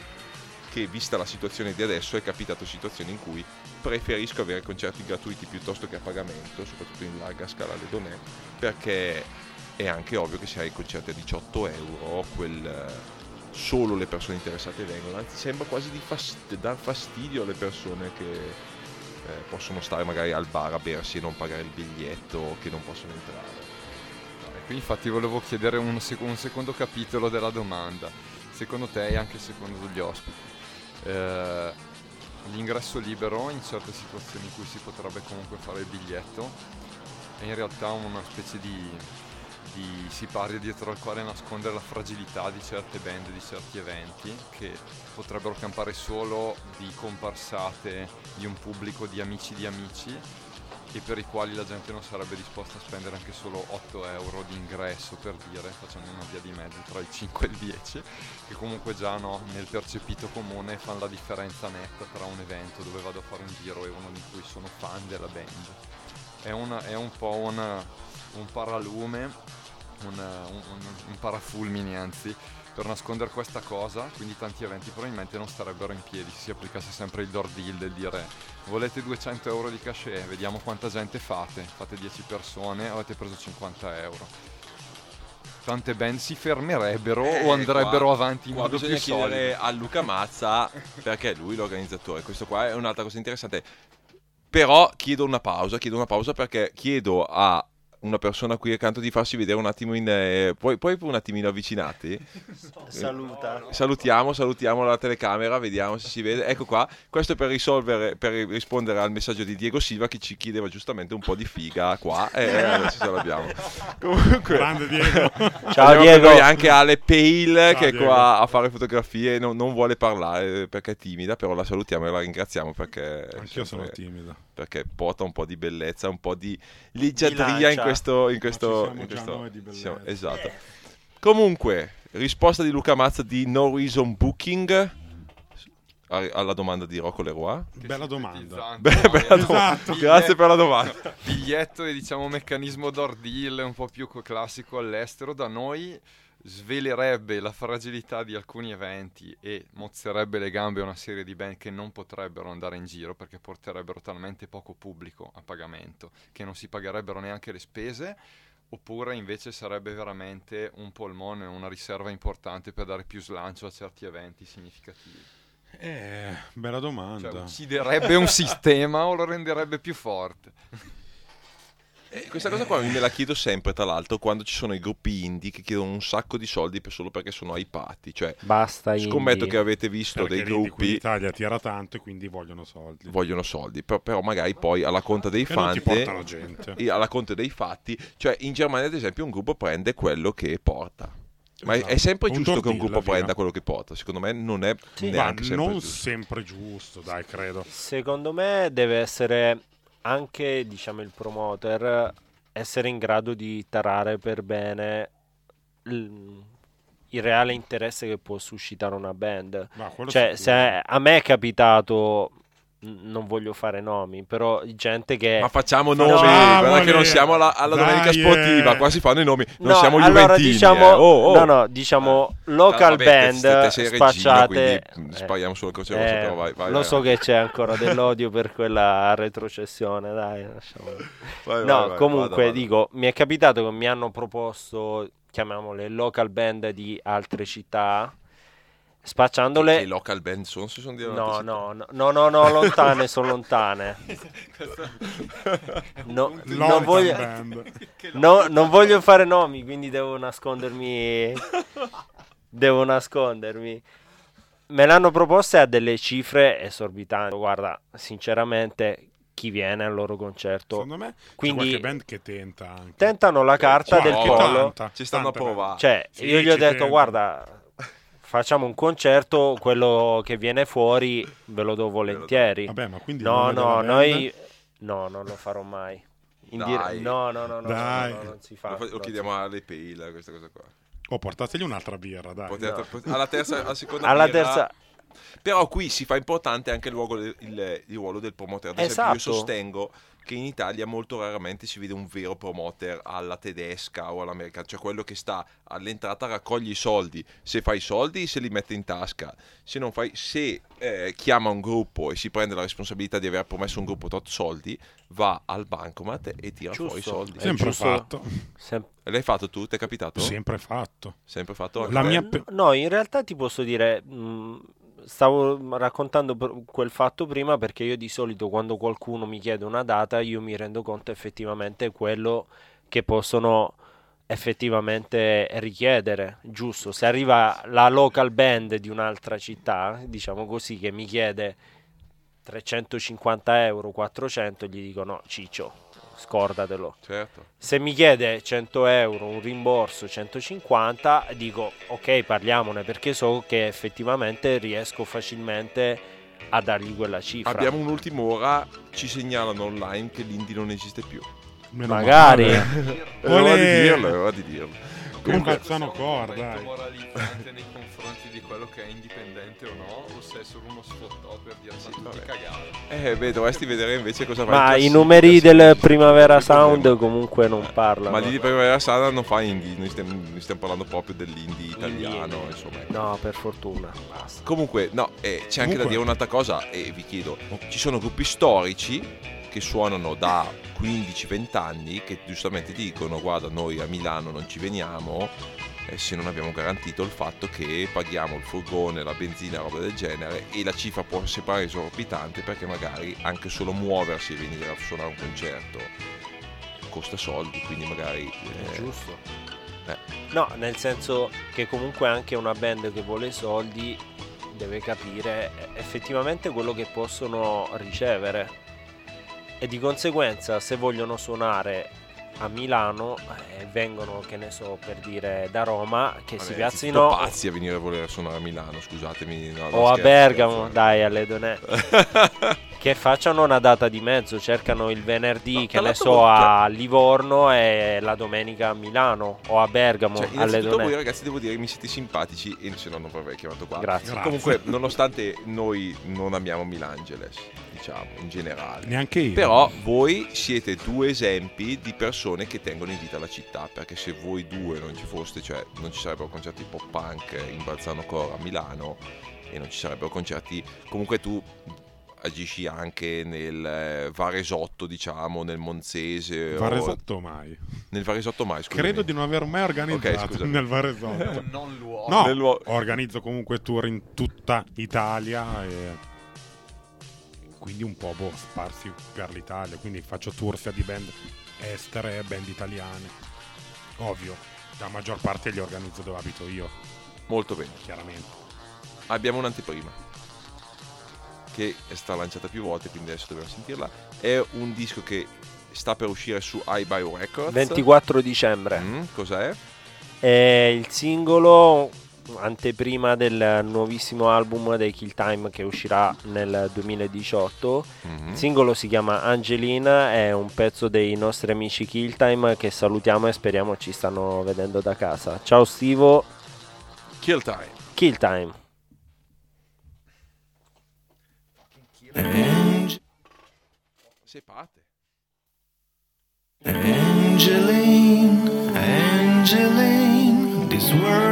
che vista la situazione di adesso è capitato situazioni in cui preferisco avere concerti gratuiti piuttosto che a pagamento, soprattutto in larga scala le donne, perché è anche ovvio che se hai concerti a 18 euro, quel, solo le persone interessate vengono, anzi sembra quasi di fast- dar fastidio alle persone che eh, possono stare magari al bar a bersi e non pagare il biglietto che non possono entrare. Qui infatti volevo chiedere un, sec- un secondo capitolo della domanda. Secondo te e anche secondo gli ospiti, eh, l'ingresso libero in certe situazioni in cui si potrebbe comunque fare il biglietto è in realtà una specie di, di sipario dietro al quale nascondere la fragilità di certe band, di certi eventi che potrebbero campare solo di comparsate di un pubblico di amici di amici e per i quali la gente non sarebbe disposta a spendere anche solo 8 euro di ingresso per dire, facendo una via di mezzo tra il 5 e il 10, che comunque già no, nel percepito comune fanno la differenza netta tra un evento dove vado a fare un giro e uno di cui sono fan della band. È, una- è un po' una- un paralume, un, un, un- parafulmine anzi, per nascondere questa cosa, quindi tanti eventi probabilmente non starebbero in piedi se si applicasse sempre il door deal del dire volete 200 euro di cachet, vediamo quanta gente fate, fate 10 persone, avete preso 50 euro. Tante band si fermerebbero Eh, o andrebbero qua- avanti in modo più chiedere solido. a Luca Mazza perché è lui l'organizzatore. Questo qua è un'altra cosa interessante. Però chiedo una pausa, chiedo una pausa perché chiedo a una persona qui accanto di farsi vedere un attimo in... eh, puoi, puoi un attimino avvicinati? Saluta. Salutiamo, salutiamo la telecamera, vediamo se si vede. Ecco qua, questo per risolvere, per rispondere al messaggio di Diego Silva che ci chiedeva giustamente un po' di figa qua e adesso ce l'abbiamo. Comunque, Grande Diego. Ciao abbiamo Diego. noi anche Ale Pale Ciao, che è Diego. qua a fare fotografie, non, non vuole parlare perché è timida, però la salutiamo e la ringraziamo perché, Anch'io sono sempre- timido. perché porta un po' di bellezza, un po' di leggiadria in Bilancia. Questo... In questo, Ma ci siamo in già questo- noi di ci siamo- esatto. Comunque, risposta di Luca Mazza di No Reason Booking alla domanda di Rocco Leroy. Bella domanda. Beh, bella Esatto. domanda. Grazie per la domanda. biglietto e diciamo meccanismo door deal un po' più co- classico all'estero da noi svelerebbe la fragilità di alcuni eventi e mozzerebbe le gambe a una serie di band che non potrebbero andare in giro perché porterebbero talmente poco pubblico a pagamento che non si pagherebbero neanche le spese oppure invece sarebbe veramente un polmone, una riserva importante per dare più slancio a certi eventi significativi. Eh, bella domanda. Cioè ucciderebbe un sistema o lo renderebbe più forte. Eh, questa cosa qua me la chiedo sempre, tra l'altro, quando ci sono i gruppi indie che chiedono un sacco di soldi per- solo perché sono hypati. Cioè, Basta scommetto indie. che avete visto Perché dei gruppi Italia tira tanto e quindi vogliono soldi. vogliono soldi, però, però magari poi alla conta dei Che non ti fante portano gente. e alla conta dei fatti, cioè in Germania ad esempio un gruppo prende quello che porta. Ma è- è Esatto. sempre Un giusto che un gruppo via. prenda quello che porta. Secondo me non è Sì. Ma neanche sempre non giusto. sempre giusto, dai, credo. Secondo me deve essere anche, diciamo, il promoter essere in grado di tarare per bene il, il reale interesse che può suscitare una band. Cioè, se a me è capitato, non voglio fare nomi, però gente che... Ma facciamo No, nomi, guarda Mole. che non siamo alla, alla Dai, domenica eh. sportiva, qua si fanno i nomi, non No, siamo allora Juventini. diciamo, eh. Oh, oh. no, no, diciamo local vabbè, band regina, spacciate. quindi, eh, spariamo sulla croce rossa, eh, però vai, vai, lo vai. so che c'è ancora dell'odio per quella retrocessione, dai, lasciamolo. Vai, No, vai, vai, comunque vada, vada. dico, mi è capitato che mi hanno proposto, chiamiamole local band di altre città, Spacciandole. local band sono? Se sono di No, no, no, no, no, no, lontane, sono lontane. No, non voglio, no, non voglio fare nomi, quindi devo nascondermi. Devo nascondermi. Me l'hanno proposte a delle cifre esorbitanti. Guarda, sinceramente, chi viene al loro concerto Secondo me Quindi- c'è band che tenta anche. tentano la carta Qua, del oh, polo. tanta, Ci stanno a provare. Cioè, Sì, io gli ho detto, tentano. guarda, facciamo un concerto, quello che viene fuori ve lo do volentieri. Vabbè, ma quindi No, no, noi no, non lo farò mai. In dire-. No, no, no, no, no, Dai. no, no, non si fa. Lo, fa- lo chiediamo alle Pale, questa cosa qua. Oh, portategli un'altra birra, dai. Potete- pot- alla terza, alla seconda Alla birra- terza Però qui si fa importante anche il ruolo del, il- il ruolo del promoter. Ad esempio, io Esatto. sostengo che in Italia molto raramente si vede un vero promoter alla tedesca o all'americana, cioè quello che sta all'entrata raccoglie i soldi. Se fa i soldi se li mette in tasca. Se non fai, se eh, chiama un gruppo e si prende la responsabilità di aver promesso un gruppo tot soldi, va al bancomat e tira Giusto. fuori i soldi. Sempre giusto. fatto. sem- L'hai fatto tu? Ti è capitato? Sempre fatto. Sempre fatto? La mia pe- No, in realtà ti posso dire, mh, stavo raccontando quel fatto prima perché io di solito quando qualcuno mi chiede una data io mi rendo conto effettivamente quello che possono effettivamente richiedere, giusto? Se arriva la local band di un'altra città, diciamo così, che mi chiede 350 euro, 400, gli dico no, ciccio, scordatelo. Certo. Se mi chiede 100 euro, un rimborso 150, dico ok, parliamone perché so che effettivamente riesco facilmente a dargli quella cifra. Abbiamo un'ultima ora, ci segnalano online che l'indie non esiste più. Meno Magari. male. È ora di dirlo, è ora di dirlo. Con Comunque, cazzano cor, commento dai. moralizzante nei confronti di quello che è indipendente o no, o se è solo uno sfottò per dire ma tutti vabbè. cagate. eh, beh, dovresti vedere invece cosa fa in Ma i numeri sì. del Primavera Sì. Sound comunque non parlano. Ma lì di Primavera Sana non fa indie, noi stiamo, noi stiamo parlando proprio dell'indie italiano, Indie. insomma. No, per fortuna. Basta. Comunque, no, eh, c'è anche da Comunque- dire un'altra cosa e vi chiedo, ci sono gruppi storici che suonano da 15-20 anni che giustamente dicono guarda noi a Milano non ci veniamo eh, se non abbiamo garantito il fatto che paghiamo il furgone, la benzina, roba del genere e la cifra può sembrare esorbitante perché magari anche solo muoversi e venire a suonare un concerto costa soldi, quindi magari... Eh, giusto. eh. No, nel senso che comunque anche una band che vuole soldi deve capire effettivamente quello che possono ricevere. E di conseguenza, se vogliono suonare a Milano e vengono, che ne so, per dire da Roma, che si Vabbè, piazzino siete pazzi a venire a voler suonare a Milano, scusatemi. no, o a scherzo, Bergamo, dai, alle Donè. che facciano una data di mezzo, cercano il venerdì, No, che ne so, voi- a Livorno e la domenica a Milano o a Bergamo, Cioè, alle innanzitutto voi Donè. ragazzi devo dire che mi siete simpatici e se no non vi avrei chiamato qua. Grazie. Grazie. Comunque, nonostante noi non amiamo Milangeles, diciamo, in generale. Neanche io. Però voi siete due esempi di persone che tengono in vita la città, perché se voi due non ci foste, cioè non ci sarebbero concerti pop punk in Balzano Cora a Milano e non ci sarebbero concerti, comunque tu agisci anche nel eh, Varesotto, diciamo, nel Monzese o Varesotto mai. nel Varesotto mai, scusa. Credo di non aver mai organizzato scusami. nel Varesotto. Non l'uomo. No, Nel luo- organizzo comunque tour in tutta Italia e quindi un po' boh, sparsi per l'Italia, quindi faccio tour sia di band estere e band italiane. Ovvio, la maggior parte li organizzo dove abito io, Molto bene. chiaramente. Abbiamo un'anteprima che è stata lanciata più volte, quindi adesso dobbiamo sentirla. È un disco che sta per uscire su iBio Records. 24 dicembre. Mm, cos'è? È il singolo anteprima del nuovissimo album dei Kill Time che uscirà nel 2018. Mhm. Il singolo si chiama Angelina, è un pezzo dei nostri amici Kill Time che salutiamo e speriamo ci stanno vedendo da casa. Ciao Stivo, Kill Time. Kill Time. Parte. Angeline, Angeline, this world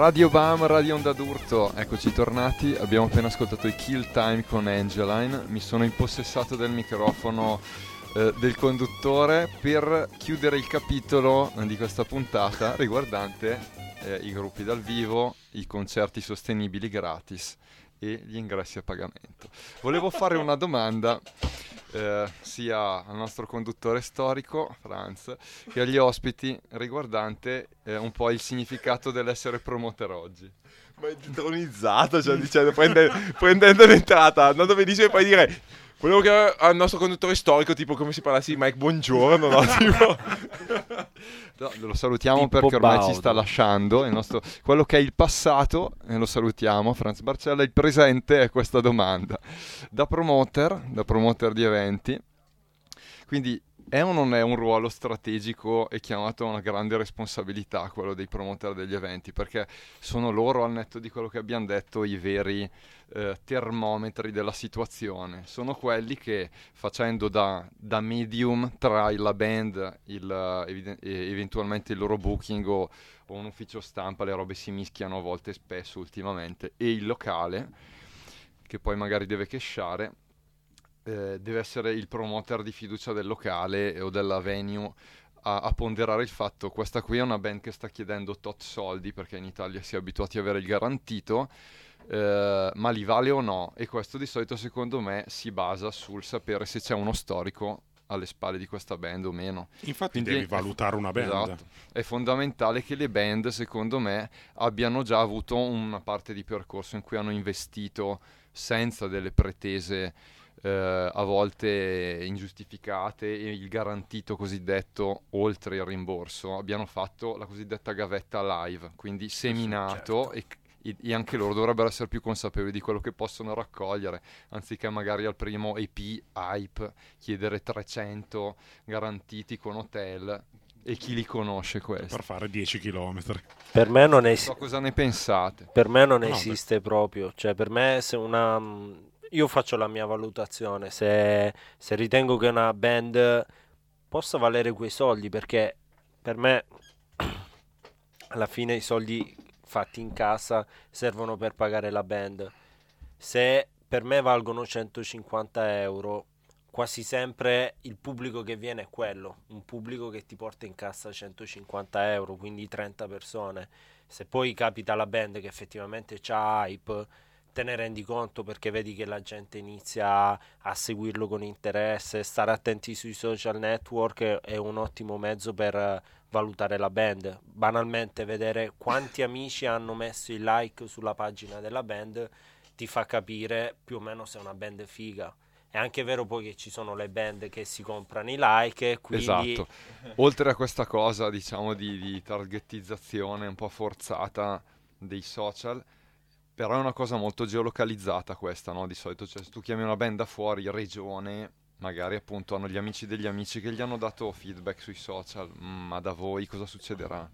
Radio Bam, Radio Onda d'Urto, eccoci tornati. Abbiamo appena ascoltato i Kill Time con Angeline. Mi sono impossessato del microfono eh, del conduttore per chiudere il capitolo di questa puntata riguardante eh, i gruppi dal vivo, i concerti sostenibili gratis e gli ingressi a pagamento. Volevo fare una domanda eh, sia al nostro conduttore storico, Franz, che agli ospiti riguardante eh, un po' il significato dell'essere promoter oggi. Ma è tronizzato, cioè dicendo, prende, prendendo l'entrata, andando benissimo e poi dire... Volevo che al nostro conduttore storico, tipo come si parlassi di Mike Buongiorno, no? Tipo... No, lo salutiamo Pippo perché ormai ci Baudo. sta lasciando. il nostro- quello che è il passato, e lo salutiamo, Franz Barcella, il presente è questa domanda. Da promoter, da promoter di eventi, quindi è o non è un ruolo strategico e chiamato a una grande responsabilità quello dei promoter degli eventi? Perché sono loro, al netto di quello che abbiamo detto, i veri eh, termometri della situazione. Sono quelli che facendo da, da medium tra la band, il, eventualmente il loro booking o, o un ufficio stampa, le robe si mischiano a volte spesso ultimamente, e il locale, che poi magari deve cashare, eh, deve essere il promoter di fiducia del locale o della venue a, a ponderare il fatto questa qui è una band che sta chiedendo tot soldi perché in Italia si è abituati a avere il garantito eh, ma li vale o no e questo di solito secondo me si basa sul sapere se c'è uno storico alle spalle di questa band o meno Infatti Quindi devi valutare una band. Esatto. È fondamentale che le band, secondo me, abbiano già avuto una parte di percorso in cui hanno investito senza delle pretese eh, a volte ingiustificate e il garantito cosiddetto oltre il rimborso. Abbiano fatto la cosiddetta gavetta live, quindi seminato certo. e e anche loro dovrebbero essere più consapevoli di quello che possono raccogliere, anziché magari al primo EP hype chiedere 300 garantiti con hotel e chi li conosce questi. Per fare 10 km. Per me non, Non es- so cosa ne pensate. per me non No, esiste proprio. Cioè, per me se una... Io faccio la mia valutazione. Se, se ritengo che una band possa valere quei soldi, perché per me alla fine i soldi fatti in cassa servono per pagare la band. Se per me valgono 150 euro, quasi sempre il pubblico che viene è quello, un pubblico che ti porta in cassa 150 euro, quindi 30 persone. Se poi capita la band che effettivamente c'ha hype, te ne rendi conto perché vedi che la gente inizia a seguirlo con interesse, stare attenti sui social network è- un ottimo mezzo per valutare la band. Banalmente vedere quanti amici hanno messo il like sulla pagina della band ti fa capire più o meno se è una band figa. È anche vero poi che ci sono le band che si comprano i like, quindi Esatto. Oltre a questa cosa, diciamo, di, di targetizzazione un po' forzata dei social, però è una cosa molto geolocalizzata questa, no? Di solito, cioè, se tu chiami una band da fuori, regione, magari appunto hanno gli amici degli amici che gli hanno dato feedback sui social, "Mm, ma da voi cosa succederà?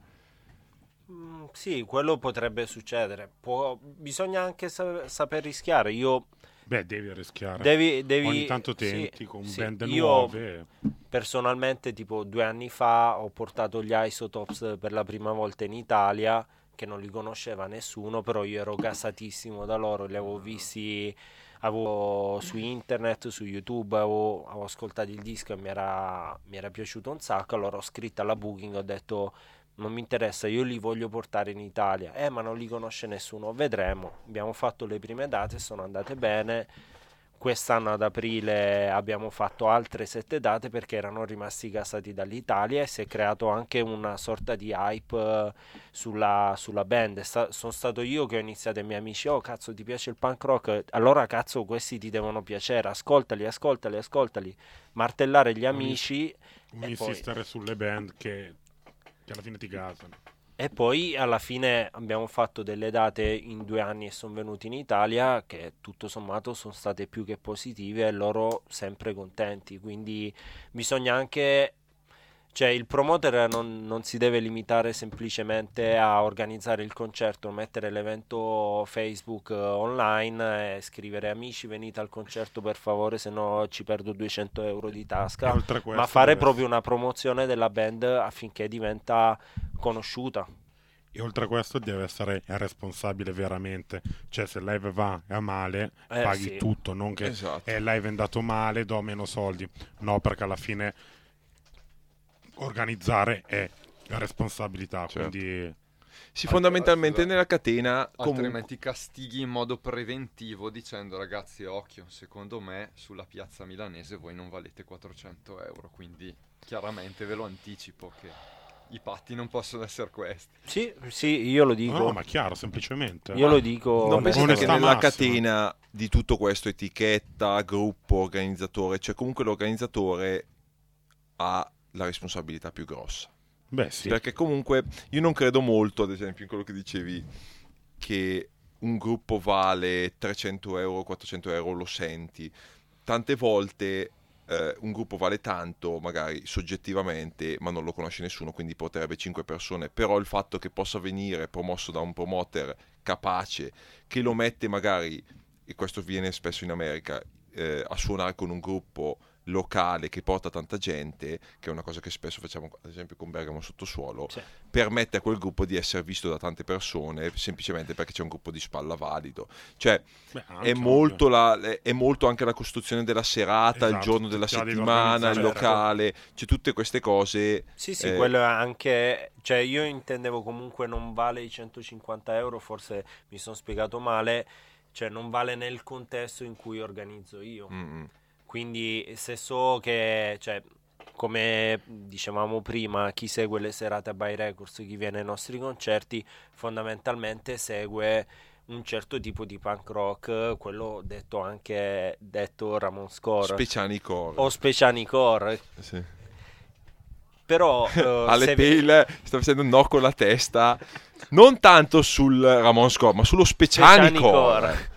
Mm, sì, quello potrebbe succedere. Può- bisogna anche sa- saper rischiare. Io Beh, devi rischiare. devi, devi Ogni tanto sì, tenti con sì. band Io nuove. personalmente, tipo due anni fa, ho portato gli Isotopes per la prima volta in Italia, che non li conosceva nessuno, però io ero gasatissimo da loro, li avevo visti avevo su internet, su YouTube, avevo, avevo ascoltato il disco e mi era, mi era piaciuto un sacco, allora ho scritto alla Booking, ho detto non mi interessa, io li voglio portare in Italia, eh ma non li conosce nessuno, vedremo, abbiamo fatto le prime date, sono andate bene, quest'anno ad aprile abbiamo fatto altre sette date perché erano rimasti gasati dall'Italia e si è creato anche una sorta di hype eh, sulla, sulla band. Sta- sono stato io che ho iniziato ai miei amici, oh cazzo ti piace il punk rock? Allora cazzo questi ti devono piacere, ascoltali, ascoltali, ascoltali, martellare gli amici Un poi- insistere sulle band che, che alla fine ti gasano. E poi alla fine abbiamo fatto delle date in due anni e sono venuti in Italia che tutto sommato sono state più che positive e loro sempre contenti. Quindi bisogna anche, cioè il promoter non, non si deve limitare semplicemente a organizzare il concerto, mettere l'evento Facebook eh, online e scrivere amici venite al concerto per favore se no ci perdo 200 euro di tasca. Questo Ma fare deve proprio una promozione della band affinché diventa conosciuta. E oltre a questo deve essere responsabile veramente. Cioè se live va a male, Eh, paghi sì. tutto, non che Esatto. eh, il live è andato male, do meno soldi. No, perché alla fine organizzare è responsabilità, Certo. quindi Sì, fondamentalmente Scusa. nella catena comunque... Altrimenti castighi in modo preventivo dicendo ragazzi occhio, secondo me sulla piazza milanese voi non valete 400 euro, quindi chiaramente ve lo anticipo che i patti non possono essere questi. Sì, sì, io lo dico. no, ma chiaro, semplicemente. Io lo dico. Non pensate che nella massima. catena di tutto questo, etichetta, gruppo, organizzatore, cioè comunque l'organizzatore ha la responsabilità più grossa. Beh, sì. Perché comunque io non credo molto, ad esempio, in quello che dicevi, che un gruppo vale 300 euro, 400 euro, lo senti. Tante volte eh, un gruppo vale tanto, magari soggettivamente, ma non lo conosce nessuno, quindi porterebbe 5 persone. Però il fatto che possa venire promosso da un promoter capace, che lo mette magari, e questo viene spesso in America, eh, a suonare con un gruppo locale che porta tanta gente, che è una cosa che spesso facciamo ad esempio con Bergamo Sottosuolo, Sì. permette a quel gruppo di essere visto da tante persone semplicemente perché c'è un gruppo di spalla valido. Cioè Beh, anche, è, molto la- è molto anche la costruzione della serata, il Esatto, giorno della settimana, il locale, c'è tutte queste cose. Sì, sì, Eh, quello è anche, cioè io intendevo comunque non vale i 150 euro, forse mi sono spiegato male, cioè non vale nel contesto in cui organizzo io. mm, mm. Quindi se so che, cioè, come dicevamo prima, chi segue le serate a By Records, chi viene ai nostri concerti, fondamentalmente segue un certo tipo di punk rock, quello detto anche detto Ramon Score Speciani Core. o Speciani Core, Sì. però eh, Ale Pale sta facendo un no con la testa, non tanto sul Ramon Score, ma sullo Speciani, Speciani Core. Core.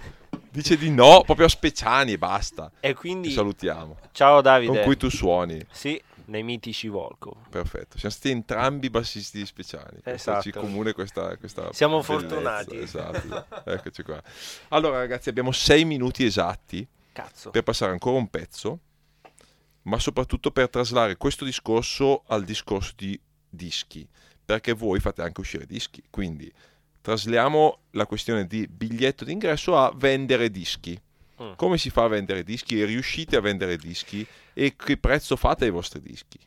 Dice di no, proprio a Speciani e basta. E Ti quindi salutiamo. ciao Davide. Con cui tu suoni. Sì, nei mitici Volkov. Perfetto, siamo stati entrambi bassisti di speciali. Questa Esatto. ci comune questa, questa Siamo bellezza, fortunati. Esatto, eccoci qua. Allora ragazzi, abbiamo sei minuti esatti Cazzo. per passare ancora un pezzo, ma soprattutto per traslare questo discorso al discorso di dischi, perché voi fate anche uscire dischi, quindi trasliamo la questione di biglietto d'ingresso a vendere dischi. Mm. Come si fa a vendere dischi e riuscite a vendere dischi e che prezzo fate ai vostri dischi?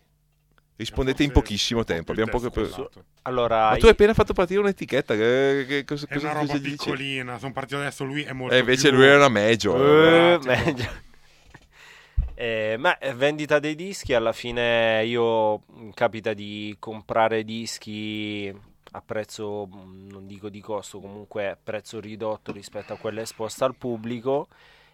Rispondete in pochissimo tempo, abbiamo poco per... testato. Allora, Ma tu hai appena fatto partire un'etichetta, che, che cosa, È cosa- una roba piccolina, sono partito adesso, lui è molto E invece più- lui era una major. Eh, pratico. meglio. Eh, ma eh, vendita dei dischi alla fine io mh, capita di comprare dischi a prezzo mh, non dico di costo comunque a prezzo ridotto rispetto a quelle esposte al pubblico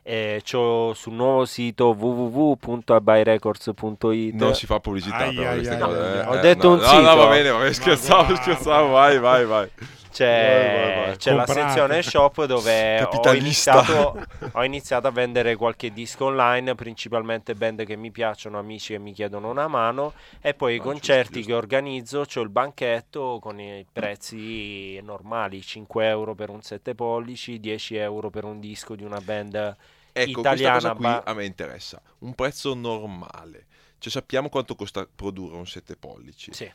e c'ho sul nuovo sito www.abayrecords.it Non si fa pubblicità Ai, ai, ai, eh. Ho Eh, detto no, un no, sito. No, va bene, va bene, scherzavo, scherzavo, vai, vai, vai. C'è, Vai, vai, vai. c'è la sezione shop dove ho iniziato, ho iniziato a vendere qualche disco online, principalmente band che mi piacciono, amici che mi chiedono una mano e poi i Ah, concerti giusto, che organizzo, c'ho il banchetto con i prezzi normali, 5 euro per un 7 pollici, 10 euro per un disco di una band Ecco, italiana. questa cosa qui ba- a me interessa. Un prezzo normale. Cioè sappiamo quanto costa produrre un 7 pollici. Sì,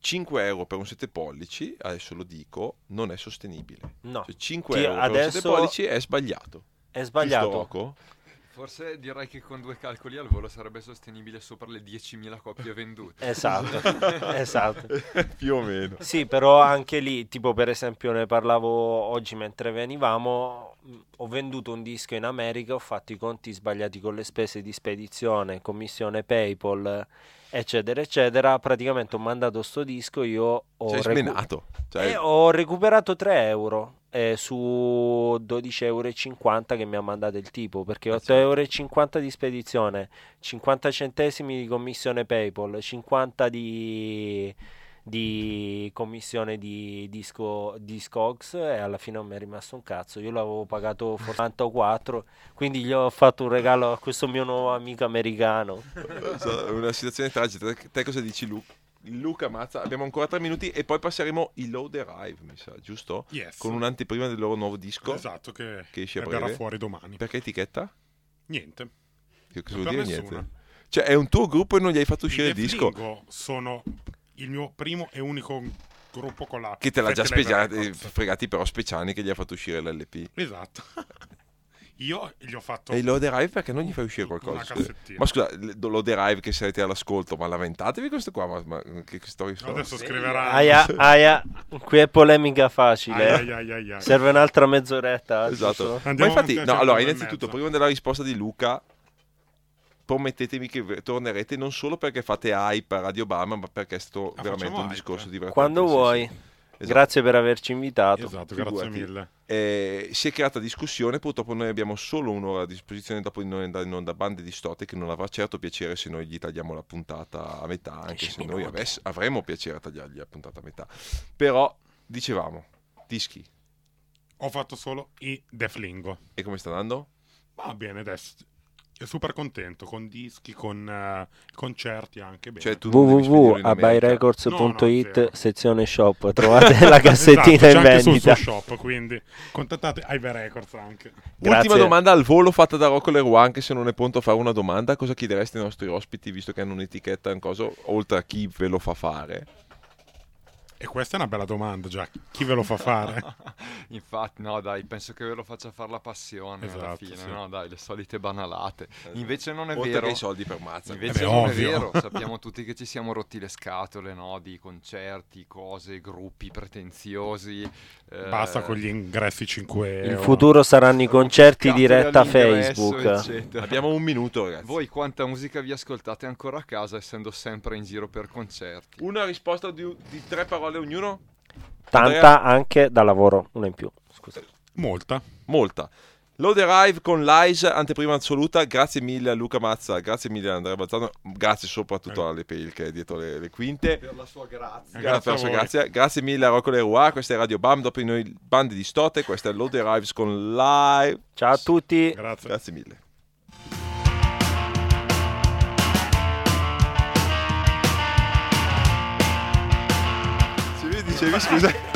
5 euro per un 7 pollici, adesso lo dico, non è sostenibile. no, Cioè 5 Ti- euro per un 7 adesso- pollici è sbagliato. è sbagliato. Forse direi che con due calcoli al volo sarebbe sostenibile sopra le 10.000 copie vendute. Esatto, esatto. Più o meno. Sì, però anche lì, tipo per esempio ne parlavo oggi mentre venivamo, ho venduto un disco in America, ho fatto i conti sbagliati con le spese di spedizione, commissione PayPal, eccetera, eccetera. Praticamente ho mandato sto disco, io ho, Sei recu-. Cioè, e ho recuperato 3 euro eh, su 12,50 euro che mi ha mandato il tipo, perché Eh, 8,50 euro di spedizione, 50 centesimi di commissione PayPal, 50 di, di commissione di disco Discogs e alla fine non mi è rimasto un cazzo. Io l'avevo pagato forse 44, quindi gli ho fatto un regalo a questo mio nuovo amico americano. Una situazione tragica. Te, cosa dici, Lu- Luca Mazza? Abbiamo ancora tre minuti e poi passeremo i Load Arrive, mi sa, giusto? Yes. Con un'anteprima del loro nuovo disco. Esatto, che, Che esce a che verrà breve. fuori domani. Perché etichetta? Niente. Che cosa vuol dire nessuna. niente? Cioè, è un tuo gruppo e non gli hai fatto uscire il disco. Sono il mio primo e unico gruppo con la Che te l'ha già Records. fregati però Speciani che gli ha fatto uscire l'LP. Esatto. Io gli ho fatto E il Derive perché non gli fai uscire qualcosa? Ma scusa, lo Derive che siete all'ascolto, ma lamentatevi questo qua, ma, ma che storia sono? adesso scriverà Aia, aia, qui è polemica facile. Ai, eh. ai, ai, ai, ai. Serve un'altra mezz'oretta. Esatto. Ma infatti, no, allora, innanzitutto, prima della risposta di Luca, promettetemi che tornerete non solo perché fate hype a Radio Bama, ma perché è stato Ah, veramente un hype. discorso divertente. Quando sì. vuoi. Esatto. Grazie per averci invitato. Esatto, Figurati. grazie mille. Eh, si è creata discussione, purtroppo noi abbiamo solo un'ora a disposizione dopo di noi andare in onda bande di stote che non avrà certo piacere se noi gli tagliamo la puntata a metà, anche se noi avess- avremmo piacere a tagliargli la puntata a metà. Però, dicevamo, dischi, Ho fatto solo i Deflingo. e come sta andando? Va bene, adesso è super contento con dischi, con eh, concerti anche. Bene. Cioè, www.abayrecords.it No, no, sezione shop trovate la cassettina Esatto, c'è in anche sul vendita suo shop, quindi contattate Ive Records anche. Ultima Grazie. domanda al volo fatta da Rocco Leroy, anche se non è pronto a fare una domanda, cosa chiederesti ai nostri ospiti, visto che hanno un'etichetta, un coso, oltre a chi ve lo fa fare? E questa è una bella domanda, già. Chi ve lo fa fare? Infatti, no, dai, penso che ve lo faccia fare la passione alla Esatto, fine, sì. no, dai, le solite banalate. Invece non è Oltre vero. che i soldi per mazza. Invece Eh beh, non ovvio. è vero, sappiamo tutti che ci siamo rotti le scatole, no? Di concerti, cose, gruppi pretenziosi. eh, Basta con gli ingressi 5 euro. il futuro saranno i concerti diretta all'ingresso, Facebook eccetera. Abbiamo un minuto, ragazzi. Voi quanta musica vi ascoltate ancora a casa essendo sempre in giro per concerti? Una risposta di, di tre parole ognuno? tanta anche da lavoro una in più scusa Molta. Molta. Load Arrive con l'Ais, anteprima assoluta. Grazie mille a Luca Mazza, grazie mille a Andrea Balzano, grazie soprattutto alle Pale che è dietro le, le quinte. Per la sua grazia. Eh, Grazie, a voi. grazie, grazie mille a Rocco Leroy, questa è Radio Bam, dopo di noi bande di stote, questa è Load Arrives con live. ciao a tutti Grazie. Grazie mille. Dicevi scusa.